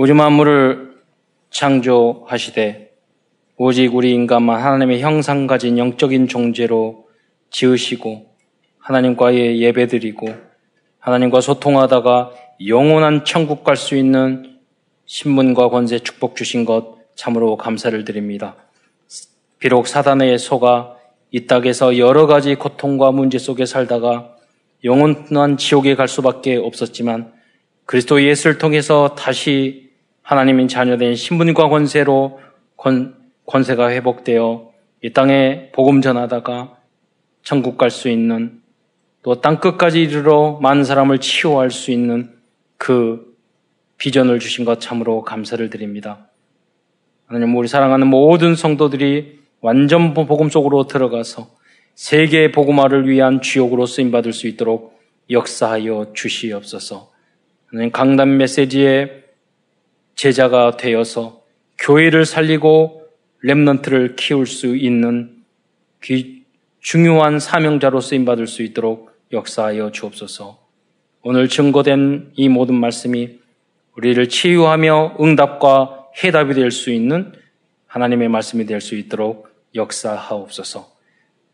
우주 만물을 창조하시되 오직 우리 인간만 하나님의 형상 가진 영적인 존재로 지으시고 하나님과의 예배드리고 하나님과 소통하다가 영원한 천국 갈 수 있는 신분과 권세 축복 주신 것 참으로 감사를 드립니다. 비록 사단의 소가 이 땅에서 여러 가지 고통과 문제 속에 살다가 영원한 지옥에 갈 수밖에 없었지만 그리스도 예수를 통해서 다시 하나님인 자녀된 신분과 권세로 권, 권세가 회복되어 이 땅에 복음 전하다가 천국 갈 수 있는 또 땅 끝까지 이르러 많은 사람을 치유할 수 있는 그 비전을 주신 것 참으로 감사를 드립니다. 하나님 우리 사랑하는 모든 성도들이 완전 복음 속으로 들어가서 세계 복음화를 위한 주역으로 쓰임 받을 수 있도록 역사하여 주시옵소서. 하나님 강단 메시지의 제자가 되어서 교회를 살리고 렘넌트를 키울 수 있는 중요한 사명자로 쓰임 받을 수 있도록 역사하여 주옵소서. 오늘 증거된 이 모든 말씀이 우리를 치유하며 응답과 해답이 될 수 있는 하나님의 말씀이 될 수 있도록 역사하옵소서.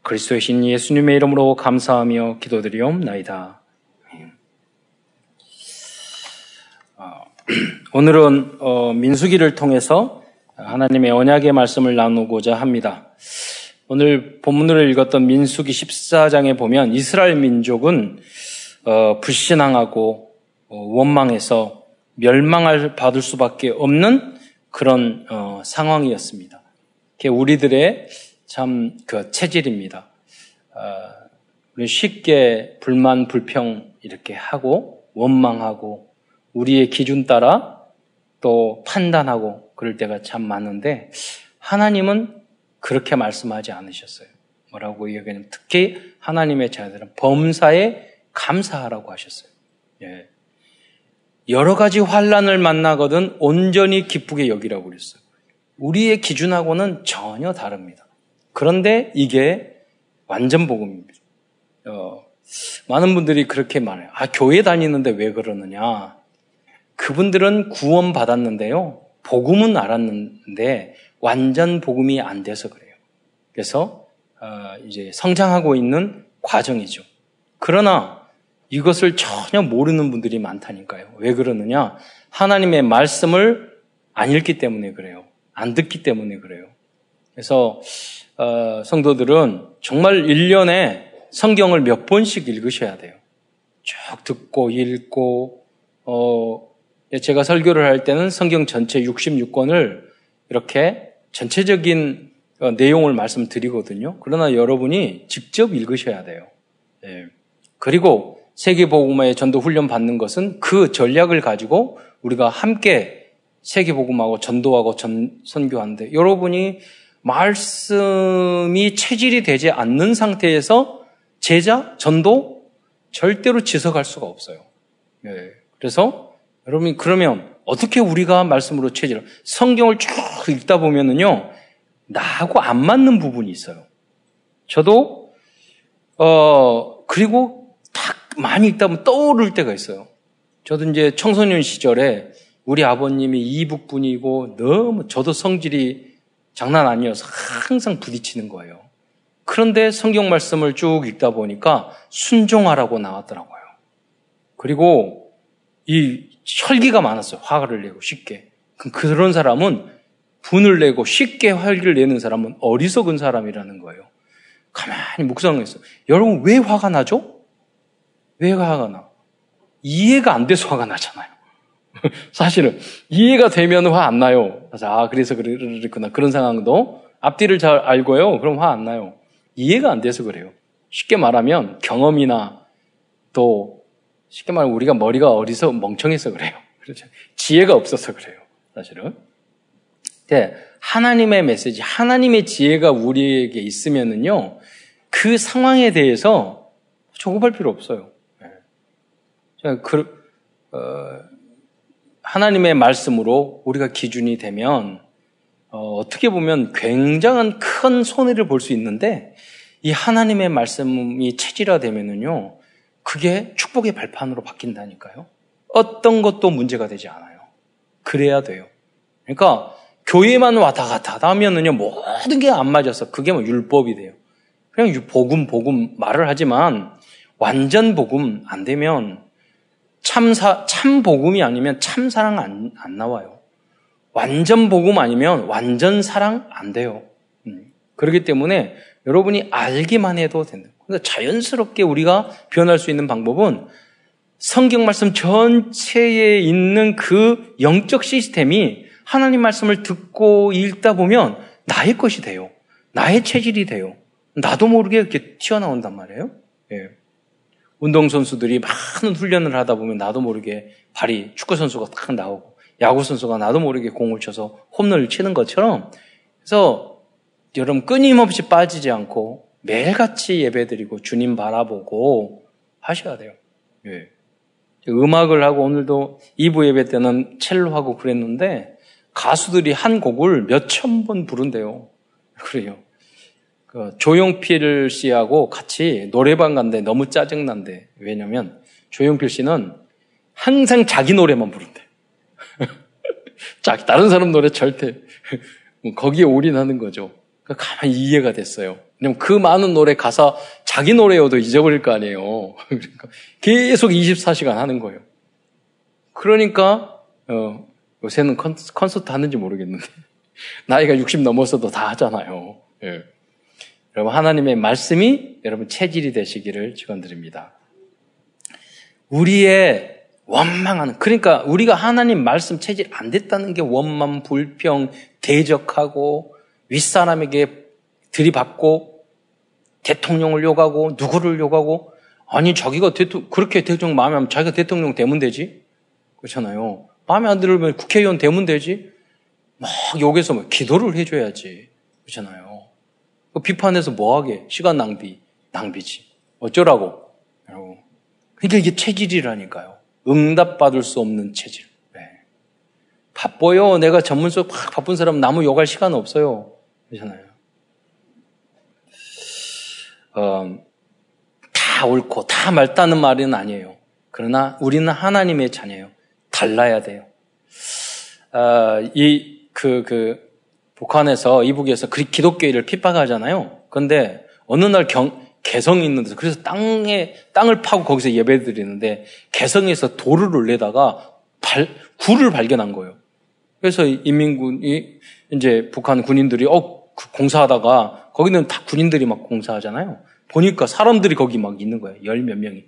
그리스도의 신 예수님의 이름으로 감사하며 기도드리옵나이다. 아, 오늘은 어, 민수기를 통해서 하나님의 언약의 말씀을 나누고자 합니다. 오늘 본문을 읽었던 민수기 14장에 보면 이스라엘 민족은 어, 불신앙하고 어, 원망해서 멸망을 받을 수밖에 없는 그런 어, 상황이었습니다. 우리들의 참 그 체질입니다. 어, 우리 쉽게 불만, 불평 이렇게 하고 원망하고 우리의 기준 따라 또 판단하고 그럴 때가 참 많은데 하나님은 그렇게 말씀하지 않으셨어요. 뭐라고 얘기하냐면 특히 하나님의 자녀들은 범사에 감사하라고 하셨어요. 예. 여러 가지 환란을 만나거든 온전히 기쁘게 여기라고 그랬어요. 우리의 기준하고는 전혀 다릅니다. 그런데 이게 완전 복음입니다. 어, 많은 분들이 그렇게 말해요. 아, 교회 다니는데 왜 그러느냐? 그분들은 구원 받았는데요. 복음은 알았는데 완전 복음이 안 돼서 그래요. 그래서 어, 이제 성장하고 있는 과정이죠. 그러나 이것을 전혀 모르는 분들이 많다니까요. 왜 그러느냐? 하나님의 말씀을 안 읽기 때문에 그래요. 안 듣기 때문에 그래요. 그래서 어, 성도들은 정말 1년에 성경을 몇 번씩 읽으셔야 돼요. 쭉 듣고 읽고 어, 제가 설교를 할 때는 성경 전체 66권을 이렇게 전체적인 어, 내용을 말씀드리거든요. 그러나 여러분이 직접 읽으셔야 돼요. 네. 그리고 세계복음화의 전도 훈련 받는 것은 그 전략을 가지고 우리가 함께 세계복음하고 전도하고 전, 선교하는데 여러분이 말씀이 체질이 되지 않는 상태에서 제자, 전도 절대로 지속할 수가 없어요. 네. 그래서 여러분이 그러면 어떻게 우리가 말씀으로 체질, 성경을 쭉 읽다 보면은요, 나하고 안 맞는 부분이 있어요. 저도, 어, 그리고 많이 읽다 보면 떠오를 때가 있어요. 저도 이제 청소년 시절에 우리 아버님이 이북 분이고 너무 저도 성질이 장난 아니어서 항상 부딪히는 거예요. 그런데 성경 말씀을 쭉 읽다 보니까 순종하라고 나왔더라고요. 그리고 이 혈기가 많았어요. 화를 내고 쉽게. 그런 사람은 분을 내고 쉽게 화를 내는 사람은 어리석은 사람이라는 거예요. 가만히 묵상했어요. 여러분 왜 화가 나죠? 왜 화가 나? 이해가 안 돼서 화가 나잖아요. 사실은 이해가 되면 화 안 나요. 그래서 아 그래서 그랬구나 그런 상황도 앞뒤를 잘 알고요. 그럼 화 안 나요. 이해가 안 돼서 그래요. 쉽게 말하면 경험이나 또 쉽게 말하면 우리가 머리가 어리서 멍청해서 그래요. 그렇죠. 지혜가 없어서 그래요. 사실은. 네, 하나님의 메시지, 하나님의 지혜가 우리에게 있으면은요, 그 상황에 대해서 조급할 필요 없어요. 그, 어, 하나님의 말씀으로 우리가 기준이 되면 어, 떻게 보면 굉장한 큰 손해를 볼 수 있는데 이 하나님의 말씀이 체질화되면은요 그게 축복의 발판으로 바뀐다니까요. 어떤 것도 문제가 되지 않아요. 그래야 돼요. 그러니까 교회만 왔다 갔다 하면은요 모든 게 안 맞아서 그게 뭐 율법이 돼요. 그냥 복음 복음 말을 하지만 완전 복음 안 되면 참사 참 복음이 아니면 참 사랑 안, 안 나와요. 완전 복음 아니면 완전 사랑 안 돼요. 음. 그렇기 때문에 여러분이 알기만 해도 된다. 그래서 자연스럽게 우리가 변할 수 있는 방법은 성경 말씀 전체에 있는 그 영적 시스템이 하나님 말씀을 듣고 읽다 보면 나의 것이 돼요. 나의 체질이 돼요. 나도 모르게 이렇게 튀어나온단 말이에요. 예. 운동선수들이 많은 훈련을 하다 보면 나도 모르게 발이 축구선수가 딱 나오고 야구선수가 나도 모르게 공을 쳐서 홈런을 치는 것처럼 그래서 여러분 끊임없이 빠지지 않고 매일같이 예배드리고 주님 바라보고 하셔야 돼요. 예. 음악을 하고 오늘도 2부 예배 때는 첼로 하고 그랬는데 가수들이 한 곡을 몇 천 번 부른대요. 그래요. 그 조용필 씨하고 같이 노래방 간데 너무 짜증난데. 왜냐면 조용필 씨는 항상 자기 노래만 부른대. 자, 다른 사람 노래 절대 거기에 올인하는 거죠. 그러니까 가만히 이해가 됐어요. 왜냐면 그 많은 노래 가사 자기 노래여도 잊어버릴 거 아니에요. 그러니까 계속 24시간 하는 거예요. 그러니까 어, 요새는 콘서트 하는지 모르겠는데 나이가 60 넘어서도 다 하잖아요. 예. 여러분 하나님의 말씀이 여러분 체질이 되시기를 축원드립니다. 우리의 원망하는 그러니까 우리가 하나님 말씀 체질 안 됐다는 게 원망, 불평, 대적하고 윗사람에게 들이받고 대통령을 욕하고 누구를 욕하고 아니 자기가 대통령 그렇게 대통령 마음에 하면 자기가 대통령 되면 되지 그렇잖아요. 마음에 안 들면 국회의원 되면 되지 막 욕해서 뭐 기도를 해줘야지 그렇잖아요. 그 비판해서 뭐하게 시간 낭비 낭비지 어쩌라고 그러니까 이게 체질이라니까요. 응답받을 수 없는 체질. 네. 바빠요. 내가 전문서 막 바쁜 사람 나무 욕할 시간 없어요. 그렇잖아요. 어, 다 옳고 다 맑다는 말은 아니에요. 그러나 우리는 하나님의 자녀예요. 달라야 돼요. 어, 이, 그, 그, 북한에서, 이북에서 기독교회를 핍박하잖아요. 근데 어느 날 경, 개성이 있는 데서, 그래서 땅에, 땅을 파고 거기서 예배 드리는데, 개성에서 돌을 올려다가 발, 굴을 발견한 거예요. 그래서 인민군이, 이제 북한 군인들이, 어, 그 공사하다가, 거기는 다 군인들이 막 공사하잖아요. 보니까 사람들이 거기 막 있는 거예요. 열 몇 명이.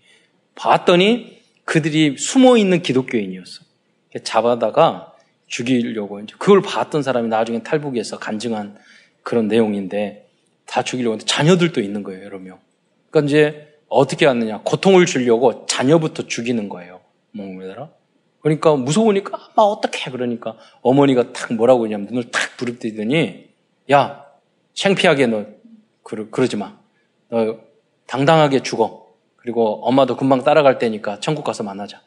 봤더니 그들이 숨어 있는 기독교인이었어. 잡아다가 죽이려고 이제 그걸 봤던 사람이 나중에 탈북해서 간증한 그런 내용인데 다 죽이려고 했는데 자녀들도 있는 거예요, 여러 명. 그러니까 이제 어떻게 하느냐. 고통을 주려고 자녀부터 죽이는 거예요. 뭐라 그러니까 무서우니까 막 어떻게 그러니까 어머니가 탁 뭐라고 그냐면 눈을 탁 부릅뜨더니 야 창피하게 너 그러, 그러지 마. 너 당당하게 죽어. 그리고 엄마도 금방 따라갈 테니까 천국 가서 만나자.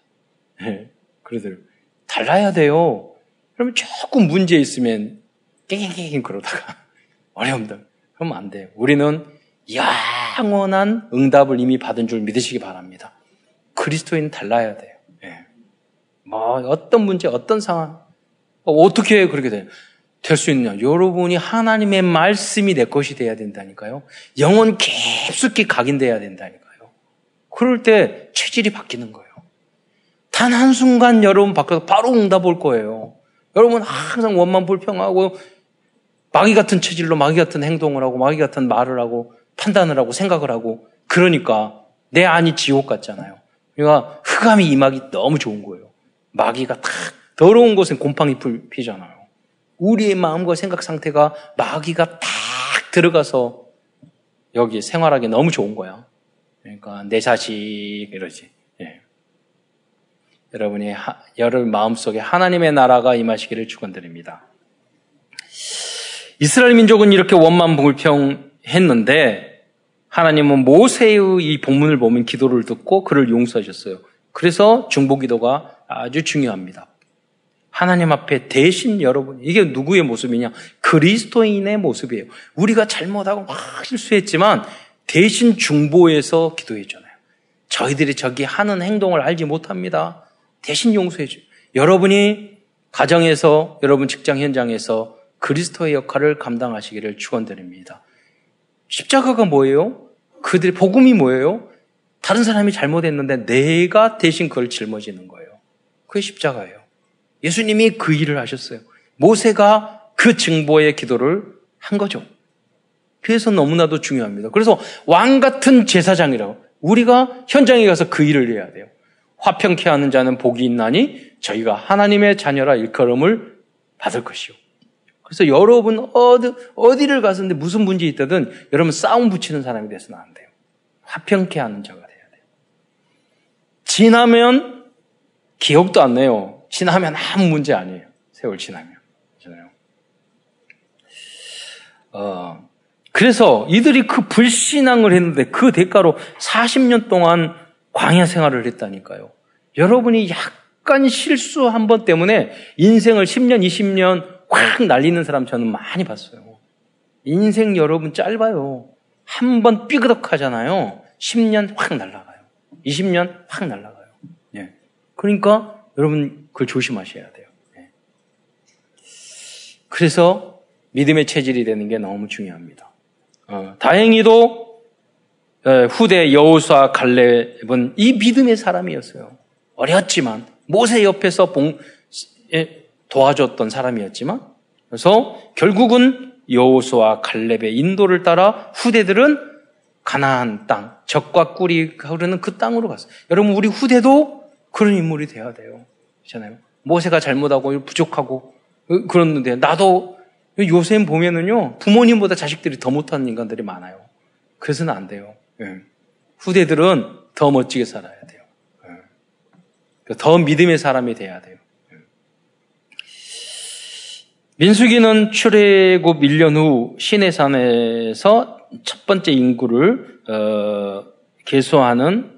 네, 그러더라고요. 달라야 돼요. 그러면 조금 문제 있으면 깽깽깽 그러다가 어려움들. 그러면 안 돼요. 우리는 영원한 응답을 이미 받은 줄 믿으시기 바랍니다. 그리스도인 달라야 돼요. 네. 뭐 어떤 문제, 어떤 상황, 어떻게 그렇게 돼요? 될 수 있느냐? 여러분이 하나님의 말씀이 내 것이 돼야 된다니까요. 영혼 깊숙이 각인돼야 된다니까요. 그럴 때 체질이 바뀌는 거예요. 단 한순간 여러분 바뀌어서 바로 응답 올 거예요. 여러분 항상 원만 불평하고 마귀 같은 체질로 마귀 같은 행동을 하고 마귀 같은 말을 하고 판단을 하고 생각을 하고 그러니까 내 안이 지옥 같잖아요. 그러니까 흑암이 임하기 너무 좋은 거예요. 마귀가 탁 더러운 곳엔 곰팡이 피잖아요. 우리의 마음과 생각 상태가 마귀가 딱 들어가서 여기 생활하기 너무 좋은 거야. 그러니까 내 자식 이러지. 예. 여러분이 하, 여러분 마음속에 하나님의 나라가 임하시기를 축원드립니다. 이스라엘 민족은 이렇게 원만 불평했는데 하나님은 모세의 이 본문을 보면 기도를 듣고 그를 용서하셨어요. 그래서 중보기도가 아주 중요합니다. 하나님 앞에 대신 여러분, 이게 누구의 모습이냐? 그리스도인의 모습이에요. 우리가 잘못하고 막 실수했지만 대신 중보해서 기도해주잖아요. 저희들이 저기 하는 행동을 알지 못합니다. 대신 용서해줘요. 여러분이 가정에서 여러분 직장 현장에서 그리스도의 역할을 감당하시기를 축원드립니다. 십자가가 뭐예요? 그들의 복음이 뭐예요? 다른 사람이 잘못했는데 내가 대신 그걸 짊어지는 거예요. 그게 십자가예요. 예수님이 그 일을 하셨어요. 모세가 그 증보의 기도를 한 거죠. 그래서 너무나도 중요합니다. 그래서 왕 같은 제사장이라고 우리가 현장에 가서 그 일을 해야 돼요. 화평케 하는 자는 복이 있나니 저희가 하나님의 자녀라 일컬음을 받을 것이요. 그래서 여러분 어디, 어디를 가서는데 무슨 문제 있다든 여러분 싸움 붙이는 사람이 돼서는 안 돼요. 화평케 하는 자가 돼야 돼요. 지나면 기억도 안 나요. 지나면 아무 문제 아니에요. 세월 지나면. 그렇잖아요. 어, 그래서 이들이 그 불신앙을 했는데 그 대가로 40년 동안 광야 생활을 했다니까요. 여러분이 약간 실수 한 번 때문에 인생을 10년, 20년 확 날리는 사람 저는 많이 봤어요. 인생 여러분 짧아요. 한 번 삐그덕 하잖아요. 10년 확 날아가요. 20년 확 날아가요. 예. 그러니까 여러분 그걸 조심하셔야 돼요. 예. 그래서 믿음의 체질이 되는 게 너무 중요합니다. 어, 다행히도 예, 후대 여우수와 갈렙은 이 믿음의 사람이었어요. 어렸지만 모세 옆에서 봉, 예, 도와줬던 사람이었지만 그래서 결국은 여호수와 갈렙의 인도를 따라 후대들은 가나안 땅, 적과 꿀이 흐르는 그 땅으로 갔어요. 여러분 우리 후대도 그런 인물이 돼야 돼요. 그렇잖아요. 모세가 잘못하고 부족하고 그랬는데 나도 요새 보면은요 부모님보다 자식들이 더 못하는 인간들이 많아요. 그래서는 안 돼요. 예. 후대들은 더 멋지게 살아야 돼요. 예. 더 믿음의 사람이 돼야 돼요. 예. 민수기는 출애굽 1년 후 시내산에서 첫 번째 인구를 어, 개수하는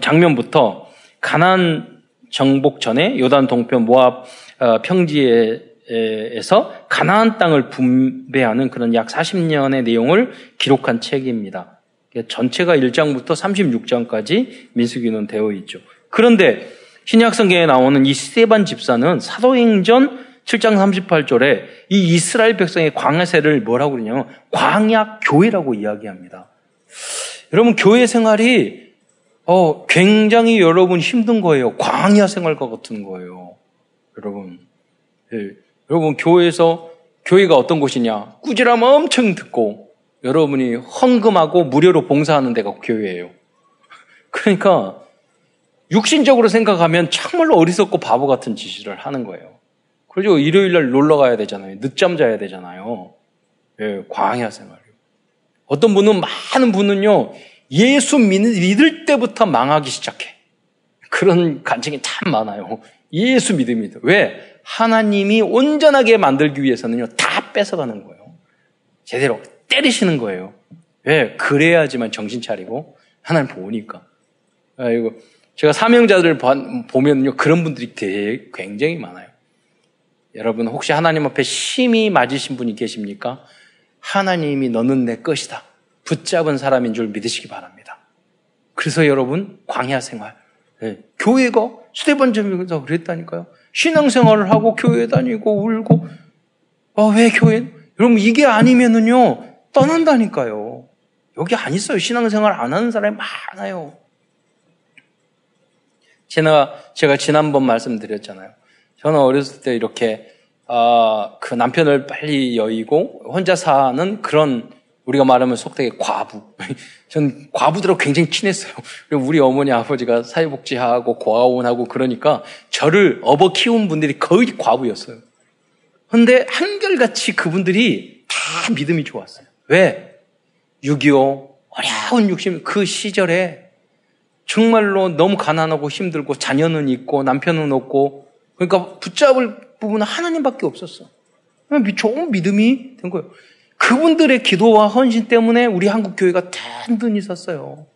장면부터 가난 정복 전에 요단 동편 모압 어, 평지에서 가나안 땅을 분배하는 그런 약 40년의 내용을 기록한 책입니다. 전체가 1장부터 36장까지 민수기는 되어 있죠. 그런데 신약 성경에 나오는 이 스테반 집사는 사도행전 7장 38절에 이 이스라엘 백성의 광야세를 뭐라고 그러냐면 광야 교회라고 이야기합니다. 여러분 교회 생활이 어, 굉장히 여러분 힘든 거예요. 광야 생활과 같은 거예요. 여러분. 예. 여러분 교회에서 교회가 어떤 곳이냐? 꾸지람 엄청 듣고 여러분이 헌금하고 무료로 봉사하는 데가 교회예요. 그러니까 육신적으로 생각하면 정말로 어리석고 바보 같은 짓을 하는 거예요. 그리고 일요일 날 놀러 가야 되잖아요. 늦잠 자야 되잖아요. 예, 광야 생활. 어떤 분은 많은 분은요. 예수 믿을 때부터 망하기 시작해. 그런 간증이 참 많아요. 예수 믿음이다. 왜? 하나님이 온전하게 만들기 위해서는요. 다 뺏어가는 거예요. 제대로 때리시는 거예요. 왜? 그래야지만 정신 차리고 하나님 보니까. 아이고 제가 사명자들을 보면요 그런 분들이 되게 굉장히 많아요. 여러분 혹시 하나님 앞에 심히 맞으신 분이 계십니까? 하나님이 너는 내 것이다. 붙잡은 사람인 줄 믿으시기 바랍니다. 그래서 여러분 광야 생활, 네. 교회가 수대번점에서 그랬다니까요. 신앙생활을 하고 교회 다니고 울고 아, 왜 교회? 여러분 이게 아니면은요 떠난다니까요. 여기 안 있어요. 신앙생활 안 하는 사람이 많아요. 제가, 제가 지난번 말씀드렸잖아요. 저는 어렸을 때 이렇게, 아, 그 남편을 빨리 여의고 혼자 사는 그런 우리가 말하면 속되게 과부. 전 과부들하고 굉장히 친했어요. 우리 어머니 아버지가 사회복지하고 고아원하고 그러니까 저를 업어 키운 분들이 거의 과부였어요. 근데 한결같이 그분들이 다 믿음이 좋았어요. 왜? 6.25 어려운 60, 그 시절에 정말로 너무 가난하고 힘들고 자녀는 있고 남편은 없고 그러니까 붙잡을 부분은 하나님밖에 없었어. 좋은 믿음이 된 거예요. 그분들의 기도와 헌신 때문에 우리 한국 교회가 든든히 섰어요.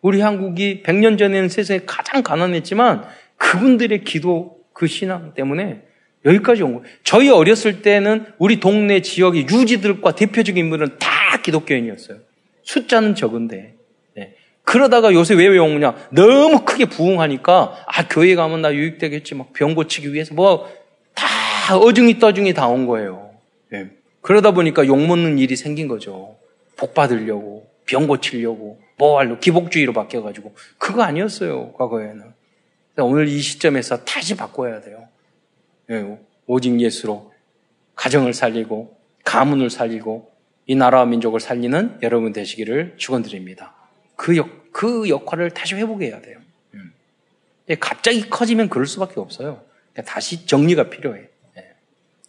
우리 한국이 100년 전에는 세상에 가장 가난했지만 그분들의 기도 그 신앙 때문에 여기까지 온 거예요. 저희 어렸을 때는 우리 동네 지역의 유지들과 대표적인 인물은 다 기독교인이었어요. 숫자는 적은데. 네. 그러다가 요새 왜 오냐? 너무 크게 부흥하니까, 아, 교회 가면 나 유익되겠지. 막 병 고치기 위해서 뭐, 다 어중이 떠중이 다 온 거예요. 예. 그러다 보니까 욕 먹는 일이 생긴 거죠. 복 받으려고, 병 고치려고, 뭐 하려고, 기복주의로 바뀌어가지고. 그거 아니었어요, 과거에는. 오늘 이 시점에서 다시 바꿔야 돼요. 예. 오직 예수로 가정을 살리고, 가문을 살리고, 이 나라와 민족을 살리는 여러분 되시기를 축원드립니다. 그 역, 그 역할을 다시 회복해야 돼요. 음. 갑자기 커지면 그럴 수밖에 없어요. 다시 정리가 필요해.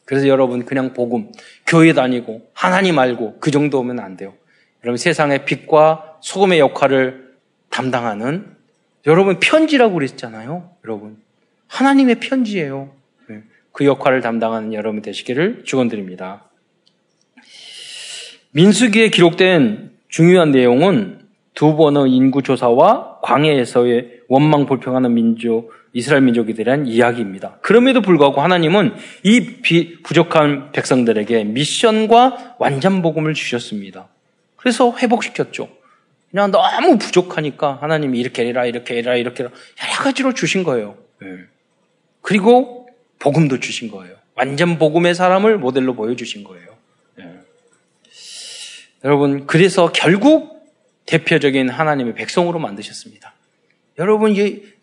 예. 그래서 여러분 그냥 복음, 교회 다니고 하나님 알고 그 정도면 안 돼요. 여러분 세상의 빛과 소금의 역할을 담당하는 여러분 편지라고 그랬잖아요. 여러분 하나님의 편지예요. 예. 그 역할을 담당하는 여러분 되시기를 축원드립니다. 민수기에 기록된 중요한 내용은 두 번의 인구 조사와 광해에서의 원망 불평하는 민족 이스라엘 민족에 대한 이야기입니다. 그럼에도 불구하고 하나님은 이 부족한 백성들에게 미션과 완전 복음을 주셨습니다. 그래서 회복시켰죠. 그냥 너무 부족하니까 하나님이 이렇게 해라, 이렇게 해라, 이렇게 해라. 여러 가지로 주신 거예요. 네. 그리고 복음도 주신 거예요. 완전 복음의 사람을 모델로 보여주신 거예요. 네. 여러분, 그래서 결국 대표적인 하나님의 백성으로 만드셨습니다. 여러분,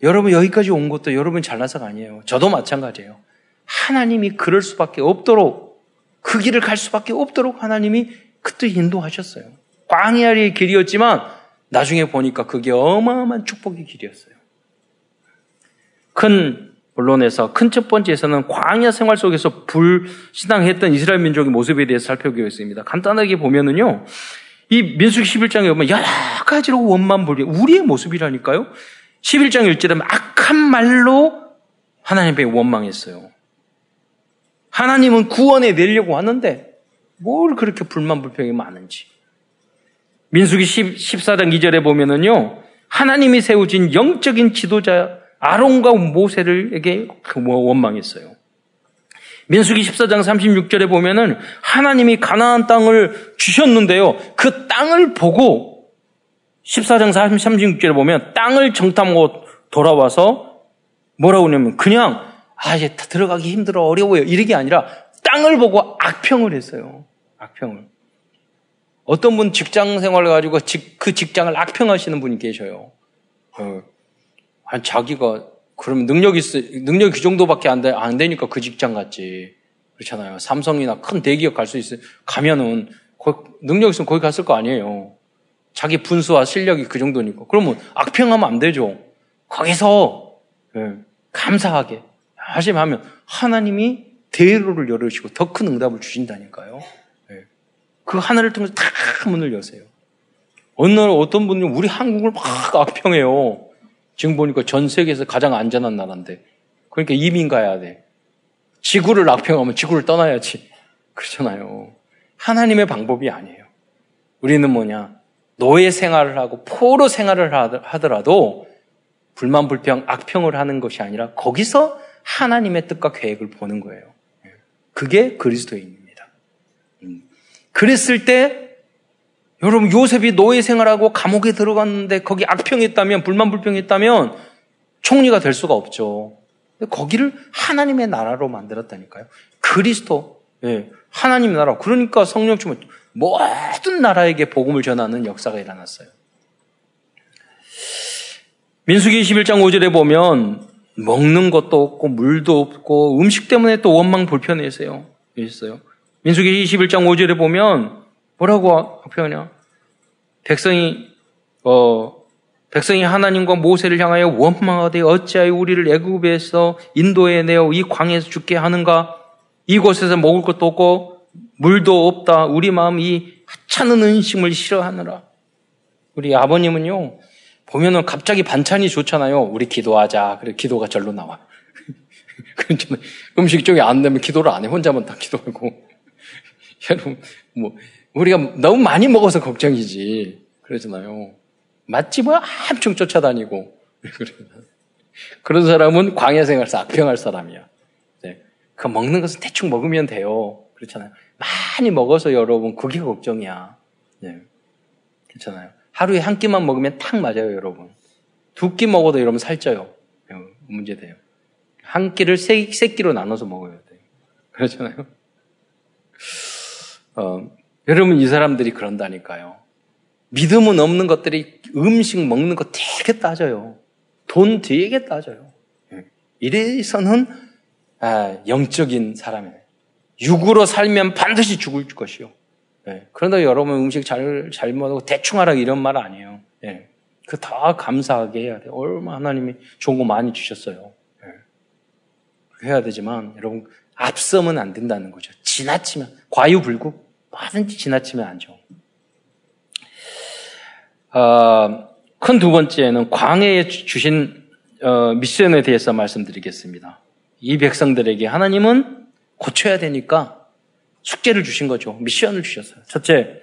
여러분 여기까지 온 것도 여러분 잘나서가 아니에요. 저도 마찬가지예요. 하나님이 그럴 수밖에 없도록 그 길을 갈 수밖에 없도록 하나님이 그때 인도하셨어요. 광야의 길이었지만 나중에 보니까 그게 어마어마한 축복의 길이었어요. 큰 본론에서 큰 첫 번째에서는 광야 생활 속에서 불신앙했던 이스라엘 민족의 모습에 대해서 살펴보겠습니다. 간단하게 보면은요. 이 민수기 11장에 보면 여러 가지로 원만 불리 우리의 모습이라니까요. 11장 1절에 악한 말로 하나님께 원망했어요. 하나님은 구원해 내려고 하는데 뭘 그렇게 불만 불평이 많은지. 민수기 10, 14장 2절에 보면은요. 하나님이 세우진 영적인 지도자 아론과 모세를에게 원망했어요. 민수기 14장 36절에 보면은 하나님이 가나안 땅을 주셨는데요. 그 땅을 보고 14장 36절에 보면 땅을 정탐하고 돌아와서 뭐라고 하냐면 그냥 아 이제 들어가기 힘들어 어려워요 이런 게 아니라 땅을 보고 악평을 했어요. 악평을. 어떤 분 직장 생활을 가지고 그 직장을 악평하시는 분이 계셔요. 어, 자기가 그럼 능력이 능력이 그 정도밖에 안, 돼, 안 되니까 그 직장 갔지. 그렇잖아요. 삼성이나 큰 대기업 갈 수 있어 가면은 거기, 능력 있으면 거기 갔을 거 아니에요. 자기 분수와 실력이 그 정도니까. 그러면 악평하면 안 되죠. 거기서 예, 감사하게 하시면 하면 하나님이 대로를 열으시고 더 큰 응답을 주신다니까요. 예. 그 하늘을 통해서 다 문을 여세요. 어느 날 어떤 분이 우리 한국을 막 악평해요. 지금 보니까 전 세계에서 가장 안전한 나라인데. 그러니까 이민 가야 돼. 지구를 악평하면 지구를 떠나야지. 그렇잖아요. 하나님의 방법이 아니에요. 우리는 뭐냐? 노예 생활을 하고 포로 생활을 하더라도 불만 불평 악평을 하는 것이 아니라 거기서 하나님의 뜻과 계획을 보는 거예요. 그게 그리스도인입니다. 음. 그랬을 때 여러분 요셉이 노예 생활하고 감옥에 들어갔는데 거기 악평했다면 불만 불평했다면 총리가 될 수가 없죠. 거기를 하나님의 나라로 만들었다니까요. 그리스도 예, 하나님 나라. 그러니까 성령 충만 모든 나라에게 복음을 전하는 역사가 일어났어요. 민수기 21장 5절에 보면 먹는 것도 없고 물도 없고 음식 때문에 또 원망 불편해서요. 있어요. 민수기 21장 5절에 보면 뭐라고 표현해요? 백성이 어 백성이 하나님과 모세를 향하여 원망하되 어찌하여 우리를 애굽에서 인도에 내어 이 광에서 죽게 하는가? 이곳에서 먹을 것도 없고 물도 없다. 우리 마음이 하찮은 음식을 싫어하느라. 우리 아버님은요, 보면은 갑자기 반찬이 좋잖아요. 우리 기도하자. 그래, 기도가 절로 나와. 그렇잖아요. 음식 쪽에 안 되면 기도를 안 해. 혼자만 다 기도하고. 여러분, 뭐, 우리가 너무 많이 먹어서 걱정이지. 그러잖아요. 맛집을 엄청 쫓아다니고. 그런 사람은 광야 생활에서 악평할 사람이야. 네. 그 먹는 것은 대충 먹으면 돼요. 그렇잖아요. 많이 먹어서 여러분 그게 걱정이야. 네. 괜찮아요. 하루에 한 끼만 먹으면 탁 맞아요, 여러분. 두 끼 먹어도 여러분 살쪄요. 네, 문제 돼요. 한 끼를 세, 세 끼로 나눠서 먹어야 돼요. 그렇잖아요. 어, 여러분, 이 사람들이 그런다니까요. 믿음은 없는 것들이 음식 먹는 거 되게 따져요. 돈 되게 따져요. 예. 이래서는 아, 영적인 사람이에요. 육으로 살면 반드시 죽을 것이요. 예. 그런데 여러분 음식 잘, 잘 먹고 대충 하라 이런 말 아니에요. 예. 그 다 감사하게 해야 돼요. 얼마나 하나님이 좋은 거 많이 주셨어요. 예. 해야 되지만 여러분 앞서면 안 된다는 거죠. 지나치면 과유불급 뭐든지 지나치면 안 좋은. 어, 큰 두 번째는 광해에 주신 어, 미션에 대해서 말씀드리겠습니다. 이 백성들에게 하나님은 고쳐야 되니까 숙제를 주신 거죠. 미션을 주셨어요. 첫째,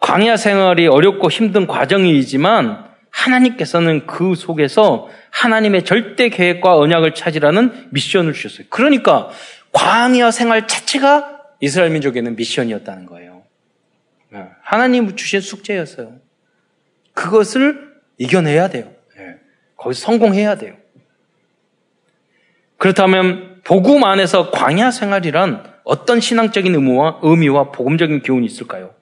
광야 생활이 어렵고 힘든 과정이지만 하나님께서는 그 속에서 하나님의 절대 계획과 언약을 찾으라는 미션을 주셨어요. 그러니까 광야 생활 자체가 이스라엘 민족에는 미션이었다는 거예요. 네. 하나님 주신 숙제였어요. 그것을 이겨내야 돼요. 네. 거기서 성공해야 돼요. 그렇다면 복음 안에서 광야 생활이란 어떤 신앙적인 의무와 의미와 복음적인 교훈이 있을까요?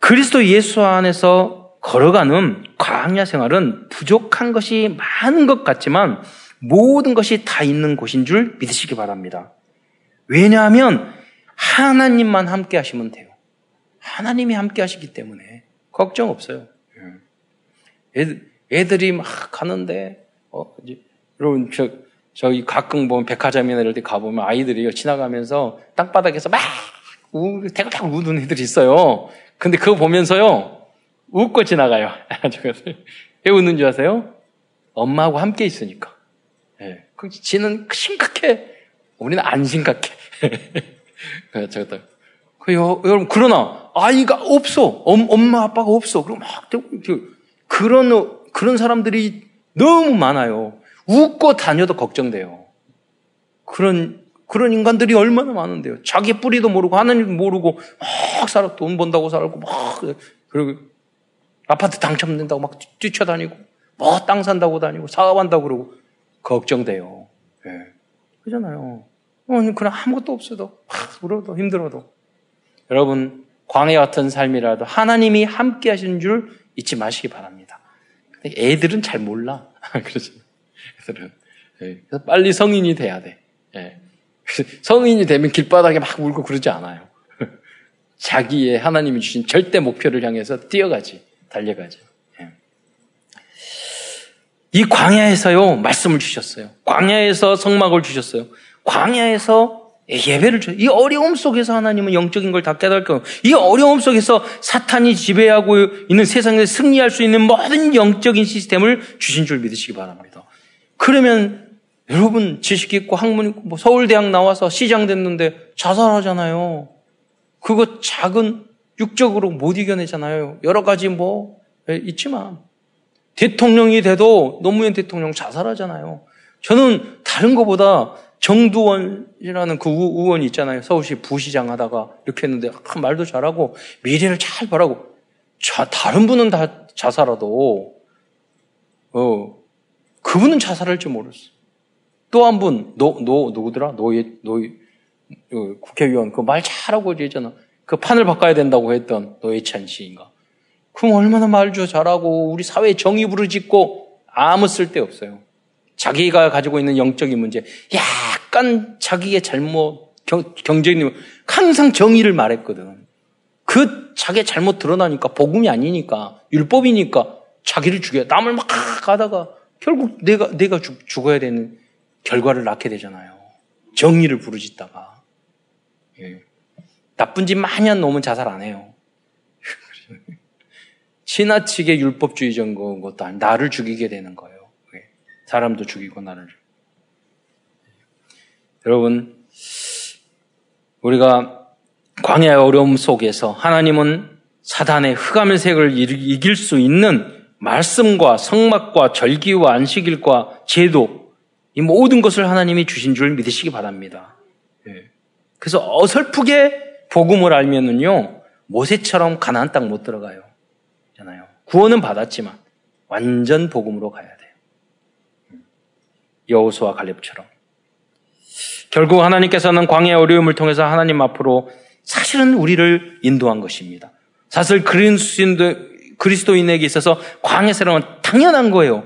그리스도 예수 안에서 걸어가는 광야 생활은 부족한 것이 많은 것 같지만 모든 것이 다 있는 곳인 줄 믿으시기 바랍니다. 왜냐하면 하나님만 함께 하시면 돼요. 하나님이 함께 하시기 때문에 걱정 없어요. 예. 애들, 애들이 막 가는데, 어, 여러분, 저, 저희 가끔 보면 백화점이나 이럴 때 가보면 아이들이 지나가면서 땅바닥에서 막 우, 대가닥 우는 애들이 있어요. 근데 그거 보면서요, 웃고 지나가요. 왜 웃는 줄 아세요? 엄마하고 함께 있으니까. 예. 그 지는 심각해. 우리는 안 심각해. 저것도. 그 여러분, 그러나 아이가 없어. 엄, 엄마, 아빠가 없어. 그럼 막, 그런, 그런 사람들이 너무 많아요. 웃고 다녀도 걱정돼요. 그런, 그런 인간들이 얼마나 많은데요. 자기 뿌리도 모르고, 하나님도 모르고, 막 살아, 돈 번다고 살고, 막, 그리고 아파트 당첨된다고 막 뛰쳐다니고, 뭐 땅 산다고 다니고, 사업한다고 그러고, 걱정돼요. 예. 네. 그잖아요. 어, 그럼 아무것도 없어도, 막 울어도 힘들어도. 여러분, 광해 같은 삶이라도 하나님이 함께 하시는 줄 잊지 마시기 바랍니다. 애들은 잘 몰라. 그렇죠. 예. 그래서 빨리 성인이 돼야 돼. 예. 성인이 되면 길바닥에 막 울고 그러지 않아요. 자기의 하나님이 주신 절대 목표를 향해서 뛰어가지, 달려가지. 예. 이 광야에서요, 말씀을 주셨어요. 광야에서 성막을 주셨어요. 광야에서 예배를 줘. 이 어려움 속에서 하나님은 영적인 걸 다 깨달고, 이 어려움 속에서 사탄이 지배하고 있는 세상에 승리할 수 있는 모든 영적인 시스템을 주신 줄 믿으시기 바랍니다. 그러면 여러분 지식 있고 학문 있고 뭐 서울대학 나와서 시장 됐는데 자살하잖아요. 그거 작은 육적으로 못 이겨내잖아요. 여러 가지 뭐 예, 있지만 대통령이 돼도 노무현 대통령 자살하잖아요. 저는 다른 것보다 정두원이라는 그 의원이 있잖아요. 서울시 부시장 하다가 이렇게 했는데 아, 말도 잘하고 미래를 잘 바라고 자, 다른 분은 다 자살하도 어 그분은 자살할 줄 모르겠어. 또 한 분, 노, 노, 누구더라? 노예, 노, 어, 국회의원, 그 말 잘하고 얘기했잖아. 그 판을 바꿔야 된다고 했던 노회찬 씨인가. 그럼 얼마나 말도 잘하고, 우리 사회에 정의 부르짖고, 아무 쓸데 없어요. 자기가 가지고 있는 영적인 문제, 약간 자기의 잘못, 경, 경쟁님, 항상 정의를 말했거든. 그 자기의 잘못 드러나니까, 복음이 아니니까, 율법이니까, 자기를 죽여. 남을 막 가다가, 결국 내가, 내가 죽, 죽어야 되는 결과를 낳게 되잖아요. 정의를 부르짖다가. 예. 나쁜 짓 많이 한 놈은 자살 안 해요. 지나치게 율법주의적인 것도 아니 나를 죽이게 되는 거예요. 사람도 죽이고 나를. 여러분, 우리가 광야의 어려움 속에서 하나님은 사단의 흑암의 색을 이길 수 있는 말씀과 성막과 절기와 안식일과 제도 이 모든 것을 하나님이 주신 줄 믿으시기 바랍니다. 예. 그래서 어설프게 복음을 알면은요 모세처럼 가나안 땅 못 들어가요. 잖아요. 구원은 받았지만 완전 복음으로 가야 돼요. 여호수와 갈렙처럼. 결국 하나님께서는 광야의 어려움을 통해서 하나님 앞으로 사실은 우리를 인도한 것입니다. 사실 그리스도 인에게 있어서 광야 사랑은 당연한 거예요.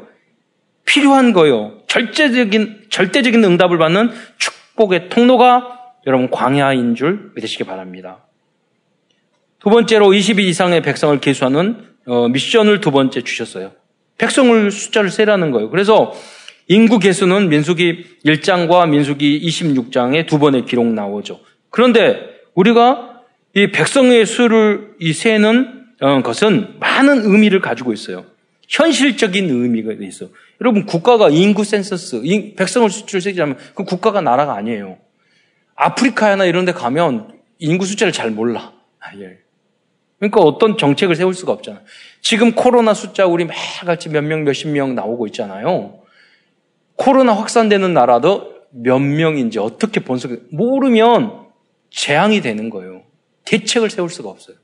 필요한 거예요. 절대적인, 절대적인 응답을 받는 축복의 통로가 여러분 광야인 줄 믿으시기 바랍니다. 두 번째로 22 이상의 백성을 계수하는 어, 미션을 두 번째 주셨어요. 백성을 숫자를 세라는 거예요. 그래서 인구 개수는 민수기 1장과 민수기 26장에 두 번의 기록 나오죠. 그런데 우리가 이 백성의 수를 이 세는 어, 것은 많은 의미를 가지고 있어요. 현실적인 의미가 있어. 여러분 국가가 인구 센서스, 백성을 세자면 그 국가가 나라가 아니에요. 아프리카나 이런 데 가면 인구 숫자를 잘 몰라. 아, 예. 그러니까 어떤 정책을 세울 수가 없잖아. 지금 코로나 숫자 우리 매일같이 몇 명, 몇십 명 나오고 있잖아요. 코로나 확산되는 나라도 몇 명인지 어떻게 분석, 모르면 재앙이 되는 거예요. 대책을 세울 수가 없어요.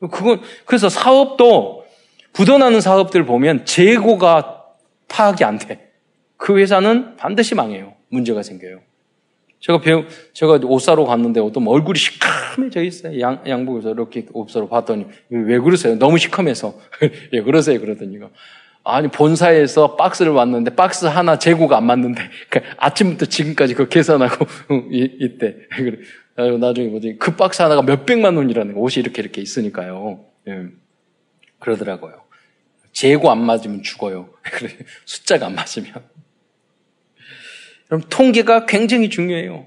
그건, 그래서 사업도, 부도나는 사업들 보면 재고가 파악이 안 돼. 그 회사는 반드시 망해요. 문제가 생겨요. 제가 배우, 제가 옷 사러 갔는데 어떤 얼굴이 시커매져 있어요. 양, 양복에서 이렇게 옷 사러 봤더니, 왜 그러세요? 너무 시커매서. 예, 그러세요. 그러더니. 아니, 본사에서 박스를 왔는데 박스 하나 재고가 안 맞는데, 그러니까 아침부터 지금까지 그 계산하고 있대. 나중에 뭐지, 그 박스 하나가 몇백만 원이라는 거, 옷이 이렇게 이렇게 있으니까요. 예. 그러더라고요. 재고 안 맞으면 죽어요. 숫자가 안 맞으면. 그럼 통계가 굉장히 중요해요.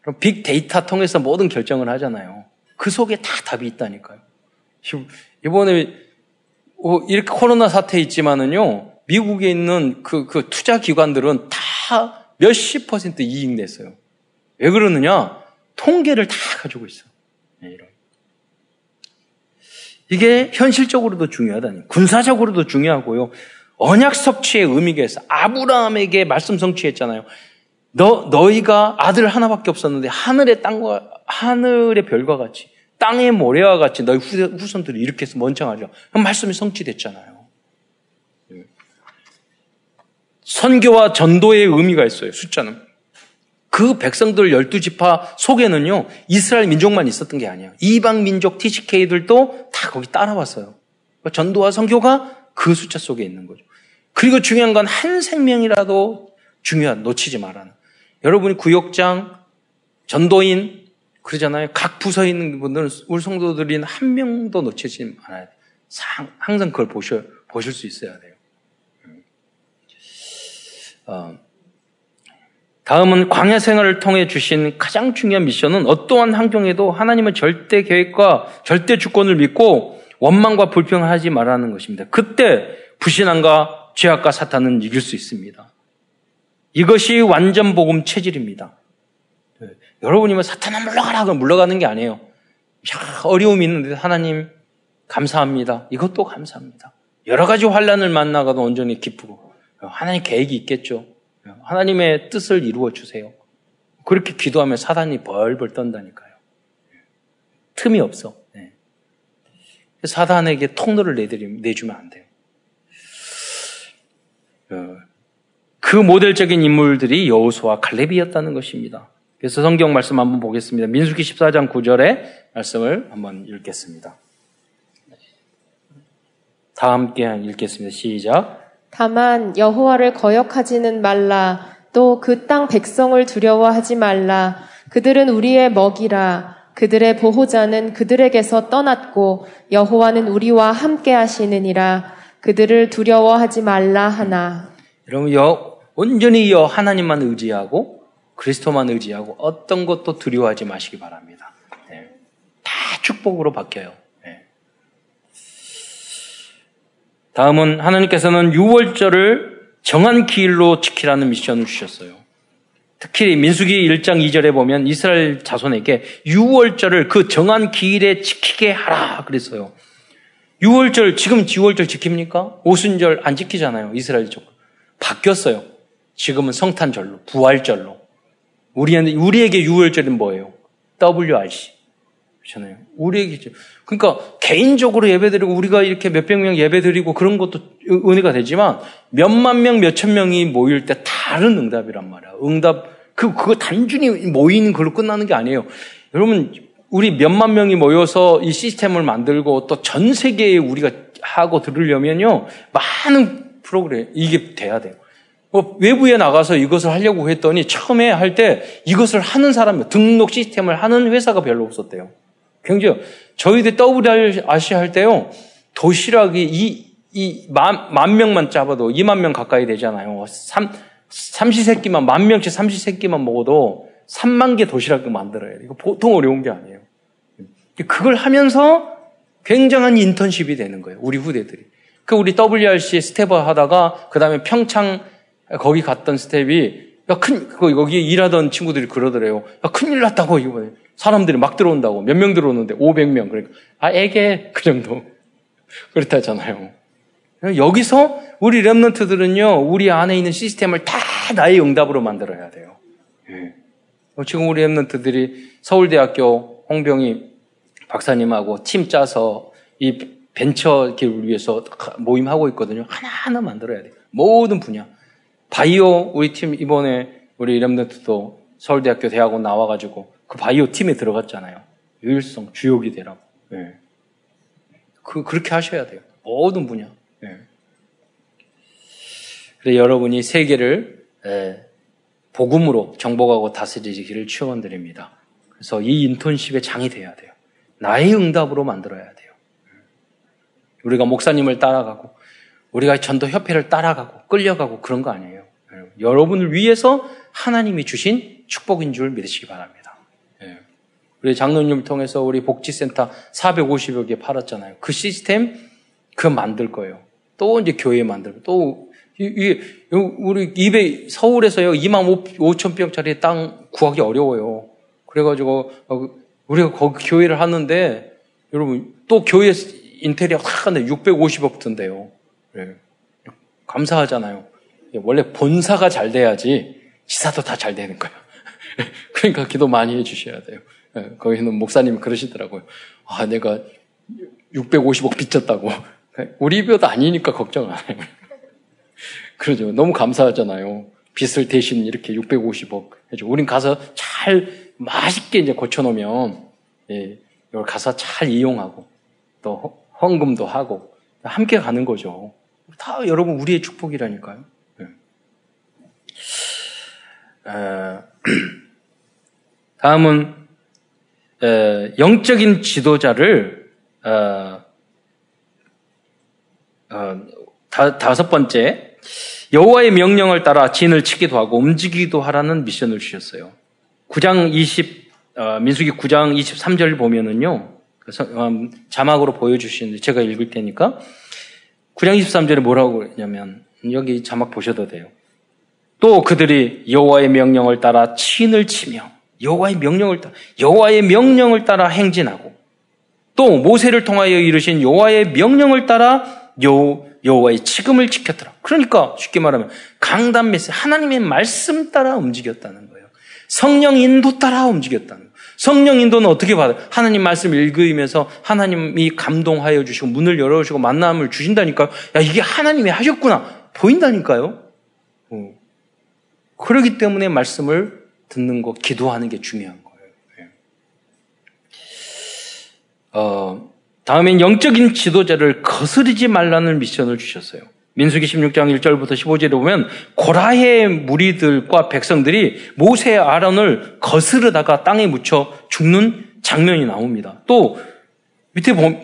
그럼 빅데이터 통해서 모든 결정을 하잖아요. 그 속에 다 답이 있다니까요. 이번에 어, 이렇게 코로나 사태 있지만은요, 미국에 있는 그, 그 투자 기관들은 다 몇십 퍼센트 이익 냈어요. 왜 그러느냐? 통계를 다 가지고 있어. 네, 이런. 이게 현실적으로도 중요하다니. 군사적으로도 중요하고요. 언약 성취의 의미가 있어. 아브라함에게 말씀 성취했잖아요. 너, 너희가 아들 하나밖에 없었는데 하늘의 땅과, 하늘의 별과 같이, 땅의 모래와 같이 너희 후, 손들이 이렇게 해서 먼청하죠. 말씀이 성취됐잖아요. 예. 선교와 전도의 의미가 있어요, 숫자는. 그 백성들 열두 지파 속에는요, 이스라엘 민족만 있었던 게 아니에요. 이방 민족 TCK들도 다 거기 따라왔어요. 그러니까 전도와 선교가 그 숫자 속에 있는 거죠. 그리고 중요한 건 한 생명이라도 중요한, 놓치지 말라는. 여러분이 구역장, 전도인, 그러잖아요. 각 부서에 있는 분들은 우리 성도들인 한 명도 놓치지 않아야 돼요. 항상 그걸 보셔, 보실 수 있어야 돼요. 어, 다음은 광야 생활을 통해 주신 가장 중요한 미션은 어떠한 환경에도 하나님의 절대 계획과 절대 주권을 믿고 원망과 불평을 하지 말라는 것입니다. 그때 불신앙과 죄악과 사탄은 이길 수 있습니다. 이것이 완전 복음 체질입니다. 네. 여러분이면 사탄아 물러가라 그럼 물러가는 게 아니에요. 야, 어려움이 있는데 하나님 감사합니다. 이것도 감사합니다. 여러 가지 환란을 만나가도 온전히 기쁘고 하나님 계획이 있겠죠. 하나님의 뜻을 이루어 주세요. 그렇게 기도하면 사단이 벌벌 떤다니까요. 틈이 없어. 네. 사단에게 통로를 내주면 안 돼요. 어, 그 모델적인 인물들이 여호수와 칼렙이었다는 것입니다. 그래서 성경 말씀 한번 보겠습니다. 민수기 14장 9절의 말씀을 한번 읽겠습니다. 다 함께 읽겠습니다. 시작. 다만 여호와를 거역하지는 말라. 또 그 땅 백성을 두려워하지 말라. 그들은 우리의 먹이라. 그들의 보호자는 그들에게서 떠났고 여호와는 우리와 함께 하시느니라. 그들을 두려워하지 말라 하나. 여러분 여 온전히 여 하나님만 의지하고 그리스도만 의지하고 어떤 것도 두려워하지 마시기 바랍니다. 네. 다 축복으로 바뀌어요. 네. 다음은 하나님께서는 6월절을 정한 기일로 지키라는 미션을 주셨어요. 특히 민수기 1장 2절에 보면 이스라엘 자손에게 6월절을 그 정한 기일에 지키게 하라 그랬어요. 6월절 지금 6월절 지킵니까? 오순절 안 지키잖아요. 이스라엘 쪽 바뀌었어요. 지금은 성탄절로, 부활절로. 우리한테, 우리에게 유월절은 뭐예요? WRC. 그렇잖아요. 우리에게, 그러니까 개인적으로 예배드리고 우리가 이렇게 몇백 명 예배드리고 그런 것도 은혜가 되지만 몇만 명, 몇천 명이 모일 때 다른 응답이란 말이야. 응답, 그, 그거 단순히 모이는 걸로 끝나는 게 아니에요. 여러분, 우리 몇만 명이 모여서 이 시스템을 만들고 또 전 세계에 우리가 하고 들으려면요. 많은 프로그램, 이게 돼야 돼요. 뭐 외부에 나가서 이것을 하려고 했더니 처음에 할 때 이것을 하는 사람, 등록 시스템을 하는 회사가 별로 없었대요. 굉장히, 저희들 WRC 할 때요. 도시락이 이, 이 만, 만 명만 잡아도 2만 명 가까이 되잖아요. 삼, 삼시세끼만, 만 명씩 삼시세끼만 먹어도 3만 개 도시락을 만들어야 돼요. 이거 보통 어려운 게 아니에요. 그걸 하면서 굉장한 인턴십이 되는 거예요. 우리 후대들이. 그 우리 WRC 스텝 하다가 그 다음에 평창 거기 갔던 스텝이 야, 큰, 그, 거기 일하던 친구들이 그러더래요. 야, 큰일 났다고, 이번에. 사람들이 막 들어온다고. 몇 명 들어오는데, 500명. 그러니까, 아, 애게, 그 정도. 그렇다잖아요. 여기서 우리 remnant들은요, 우리 안에 있는 시스템을 다 나의 응답으로 만들어야 돼요. 예. 지금 우리 remnant들이 서울대학교 홍병이 박사님하고 팀 짜서 이 벤처 기업을 위해서 모임하고 있거든요. 하나하나 만들어야 돼요. 모든 분야. 바이오 우리 팀 이번에 우리 랩런트도 서울대학교 대학원 나와가지고 그 바이오 팀에 들어갔잖아요. 유일성 주역이 되라고. 예. 그 그렇게 하셔야 돼요. 모든 분야. 예. 그래 여러분이 세계를 예, 복음으로 정복하고 다스리기를 축원드립니다. 그래서 이 인턴십의 장이 돼야 돼요. 나의 응답으로 만들어야 돼요. 우리가 목사님을 따라가고 우리가 전도 협회를 따라가고 끌려가고 그런 거 아니에요. 여러분을 위해서 하나님이 주신 축복인 줄 믿으시기 바랍니다. 예. 우리 장로님을 통해서 우리 복지센터 450여 개 팔았잖아요. 그 시스템 그 만들 거예요. 또 이제 교회 만들고 또 이, 우리 입에 서울에서요 2만 5천 평짜리 땅 구하기 어려워요. 그래가지고 어, 우리가 거기 교회를 하는데 여러분 또 교회 인테리어 확 하는데 650억 든대요. 네. 감사하잖아요. 원래 본사가 잘 돼야지 지사도 다 잘 되는 거예요. 그러니까 기도 많이 해주셔야 돼요. 네. 거기는 목사님 그러시더라고요. 아 내가 650억 빚졌다고. 우리 빚도 아니니까 걱정 안 해요. 그러죠. 너무 감사하잖아요. 빚을 대신 이렇게 650억 해줘. 우린 가서 잘 맛있게 이제 고쳐놓으면, 예, 이걸 가서 잘 이용하고, 또 헌금도 하고, 함께 가는 거죠. 다 여러분 우리의 축복이라니까요. 예. 에, 다음은, 에, 영적인 지도자를, 어, 어, 다, 다섯 번째, 여호와의 명령을 따라 진을 치기도 하고 움직이기도 하라는 미션을 주셨어요. 9장 20 어, 민수기 9장 23절 보면은요. 음, 자막으로 보여주시는데 제가 읽을 테니까 9장 23절에 뭐라고 했냐면 여기 자막 보셔도 돼요. 또 그들이 여호와의 명령을 따라 친을 치며 여호와의 명령을 따라 여호와의 명령을 따라 행진하고 또 모세를 통하여 이르신 여호와의 명령을 따라 여 여호와의 지금을 지켰더라. 그러니까 쉽게 말하면 강단 메시 하나님의 말씀 따라 움직였다는 거예요. 성령 인도 따라 움직였다는 거예요. 성령 인도는 어떻게 받아요? 하나님 말씀 읽으면서 하나님이 감동하여 주시고 문을 열어주시고 만남을 주신다니까요. 야 이게 하나님이 하셨구나 보인다니까요. 어. 그러기 때문에 말씀을 듣는 거, 기도하는 게 중요한 거예요. 네. 어, 다음엔 영적인 지도자를 거스르지 말라는 미션을 주셨어요. 민수기 16장 1절부터 15절에 보면 고라의 무리들과 백성들이 모세 아론을 거스르다가 땅에 묻혀 죽는 장면이 나옵니다. 또 밑에 보면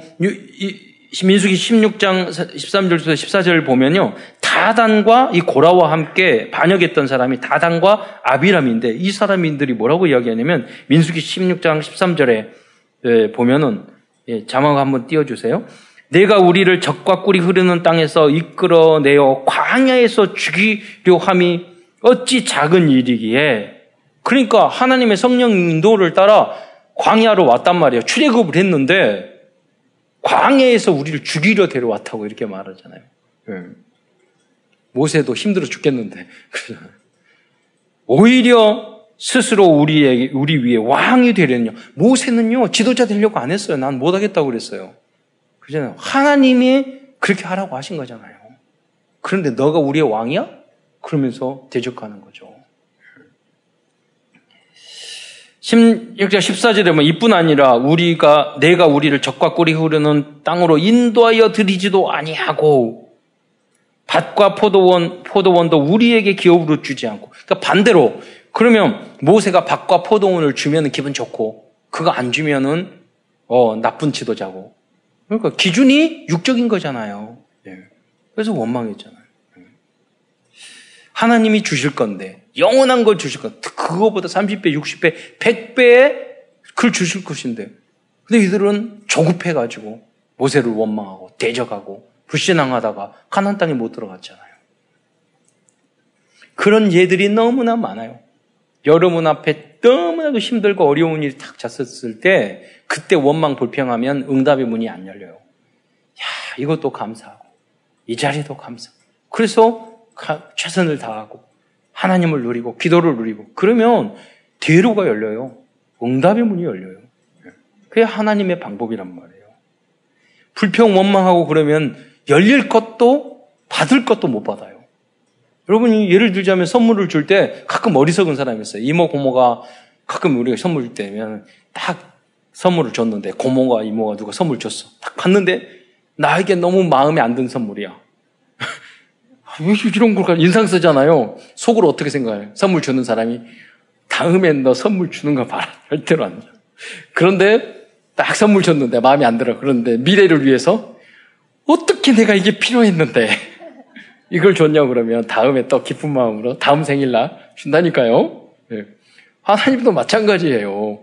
민수기 16장 13절부터 14절 보면요. 다단과 이 고라와 함께 반역했던 사람이 다단과 아비람인데 이 사람들이 뭐라고 이야기하냐면 민수기 16장 13절에 보면은 예, 자막 한번 띄워주세요. 내가 우리를 적과 꿀이 흐르는 땅에서 이끌어내어 광야에서 죽이려 함이 어찌 작은 일이기에 그러니까 하나님의 성령 인도를 따라 광야로 왔단 말이에요. 출애굽을 했는데 광야에서 우리를 죽이려 데려왔다고 이렇게 말하잖아요. 예. 모세도 힘들어 죽겠는데 오히려 스스로 우리에게, 우리 위에 왕이 되려는요. 모세는요, 지도자 되려고 안 했어요. 난 못하겠다고 그랬어요. 그잖아요. 하나님이 그렇게 하라고 하신 거잖아요. 그런데 너가 우리의 왕이야? 그러면서 대적하는 거죠. 16절 14절에 보면 이뿐 아니라 우리가 내가 우리를 적과 꿀이 흐르는 땅으로 인도하여 드리지도 아니하고 밭과 포도원 포도원도 우리에게 기업으로 주지 않고 그러니까 반대로 그러면 모세가 밭과 포도원을 주면은 기분 좋고 그거 안 주면은 어 나쁜 지도자고 그러니까 기준이 육적인 거잖아요. 예. 그래서 원망했잖아요. 예. 하나님이 주실 건데 영원한 걸 주실 것. 그거보다 30배, 60배, 100배의 그걸 주실 것인데. 근데 이들은 조급해가지고 모세를 원망하고 대적하고 불신앙하다가 가난 땅에 못 들어갔잖아요. 그런 예들이 너무나 많아요. 여러분 앞에 너무나도 힘들고 어려운 일이 탁 잤었을 때 그때 원망 불평하면 응답의 문이 안 열려요. 야, 이것도 감사하고 이 자리도 감사. 그래서 최선을 다하고 하나님을 누리고 기도를 누리고 그러면 대로가 열려요. 응답의 문이 열려요. 그게 하나님의 방법이란 말이에요. 불평 원망하고 그러면 열릴 것도 받을 것도 못 받아요. 여러분이 예를 들자면 선물을 줄 때 가끔 어리석은 사람이 있어요. 이모 고모가 가끔 우리가 선물 줄 때면 딱 선물을 줬는데 고모가 이모가 누가 선물 줬어. 딱 봤는데 나에게 너무 마음에 안 든 선물이야. 왜 이런 걸 인상 쓰잖아요. 속으로 어떻게 생각해요? 선물 주는 사람이 다음엔 너 선물 주는 거 봐라. 절대로 안 줘. 그런데 딱 선물 줬는데 마음에 안 들어. 그런데 미래를 위해서 어떻게 내가 이게 필요했는데 이걸 줬냐 그러면 다음에 또 기쁜 마음으로 다음 생일날 준다니까요. 네. 하나님도 마찬가지예요.